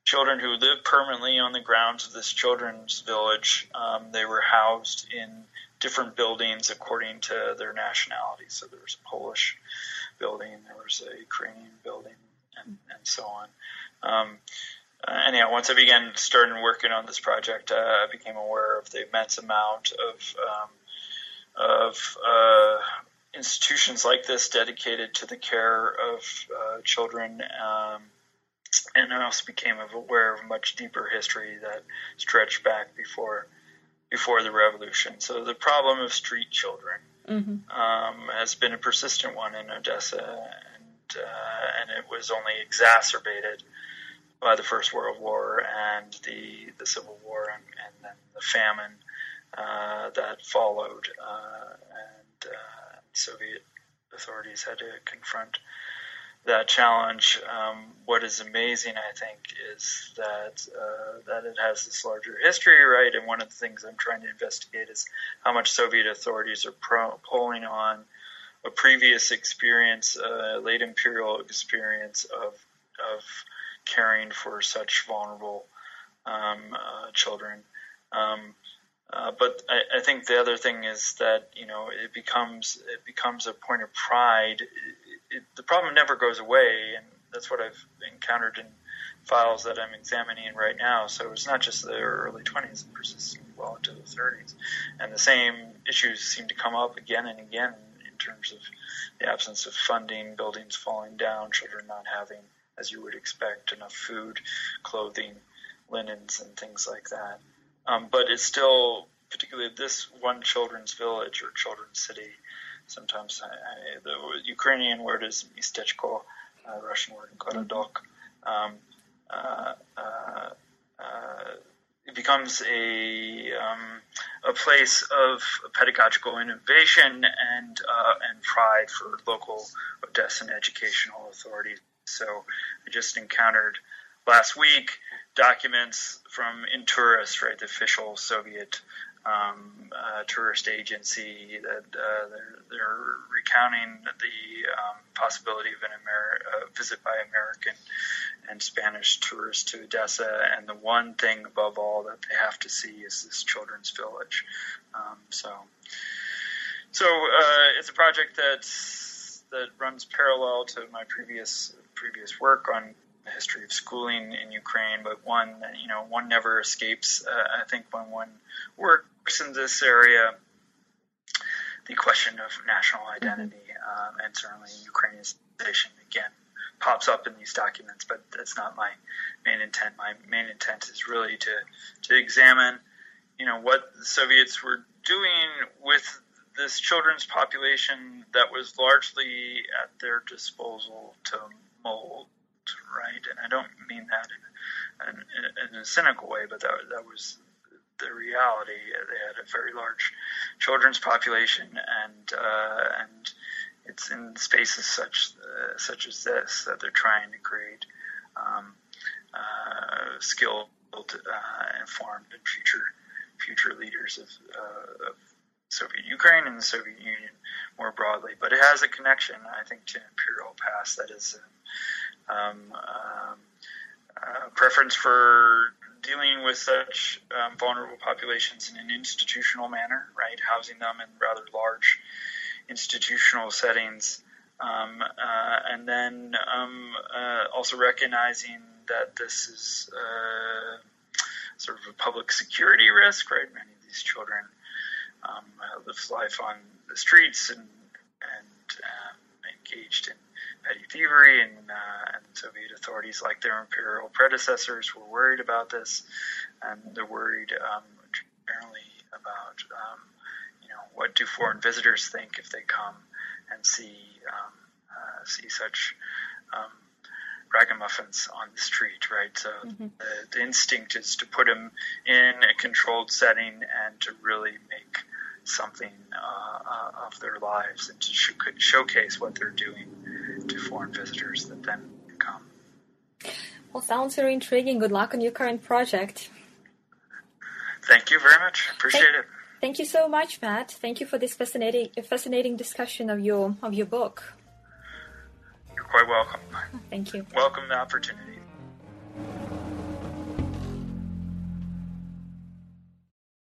children who lived permanently on the grounds of this children's village. Um, they were housed in different buildings according to their nationality. So there was a Polish building, there was a Ukrainian building, and, and so on. Um, uh, anyhow, once I began starting working on this project, uh, I became aware of the immense amount of um, of uh, institutions like this dedicated to the care of uh, children. Um, and I also became aware of a much deeper history that stretched back before before the revolution. So the problem of street children mm-hmm. um, has been a persistent one in Odessa, and uh, and it was only exacerbated by the First World War and the the Civil War and, and then the famine uh, that followed, uh, and uh, Soviet authorities had to confront that challenge. Um, what is amazing, I think, is that uh, that it has this larger history, right? And one of the things I'm trying to investigate is how much Soviet authorities are pro- pulling on a previous experience, uh, late imperial experience of of caring for such vulnerable um, uh, children. Um, uh, but I, I, think the other thing is that you know it becomes it becomes a point of pride it, the problem never goes away, and that's what I've encountered in files that I'm examining right now. So it's not just the early 20s; it persists well into the 30s, and the same issues seem to come up again and again in terms of the absence of funding, buildings falling down, children not having, as you would expect, enough food, clothing, linens, and things like that. Um, but it's still, particularly this one children's village or children's city, sometimes I, I, the Ukrainian word is mistechko, uh, Russian word gorodok. Um, uh, uh, uh, it becomes a um, a place of pedagogical innovation and uh, and pride for local Odessan educational authorities. So I just encountered last week documents from Intourist, right, the official Soviet um, uh, tourist agency that uh, they're, they're, recounting the um, possibility of an Amer- uh, visit by American and Spanish tourists to Odessa, and the one thing above all that they have to see is this children's village. Um, so, so uh, it's a project that that runs parallel to my previous previous work on the history of schooling in Ukraine, but one that, you know one never escapes. Uh, I think when one works in this area, the question of national identity um, and certainly Ukrainianization again pops up in these documents, but that's not my main intent. My main intent is really to to examine, you know, what the Soviets were doing with this children's population that was largely at their disposal to mold, right? And I don't mean that in, in, in a cynical way, but that that was the reality. They had a very large children's population, and uh, and it's in spaces such uh, such as this that they're trying to create um, uh, skilled, uh, informed, and future future leaders of, uh, of Soviet Ukraine and the Soviet Union more broadly. But it has a connection, I think, to imperial past that is um, um, uh, preference for dealing with such um, vulnerable populations in an institutional manner, right? Housing them in rather large institutional settings. Um, uh, and then um, uh, also recognizing that this is uh, sort of a public security risk, right? Many of these children um, live life on the streets and, and um, engaged in petty thievery, and, uh, and Soviet authorities, like their imperial predecessors, were worried about this, and they're worried um, primarily about um, you know what do foreign visitors think if they come and see um, uh, see such um, ragamuffins on the street, right? So mm-hmm. the, the, instinct is to put them in a controlled setting and to really make something uh, uh, of their lives and to sh- showcase what they're doing to foreign visitors that then come. Well, sounds very intriguing. Good luck on your current project. Thank you very much. Appreciate thank, it. Thank you so much, Matt. Thank you for this fascinating, fascinating discussion of your of your book. You're quite welcome. Thank you. Welcome the opportunity.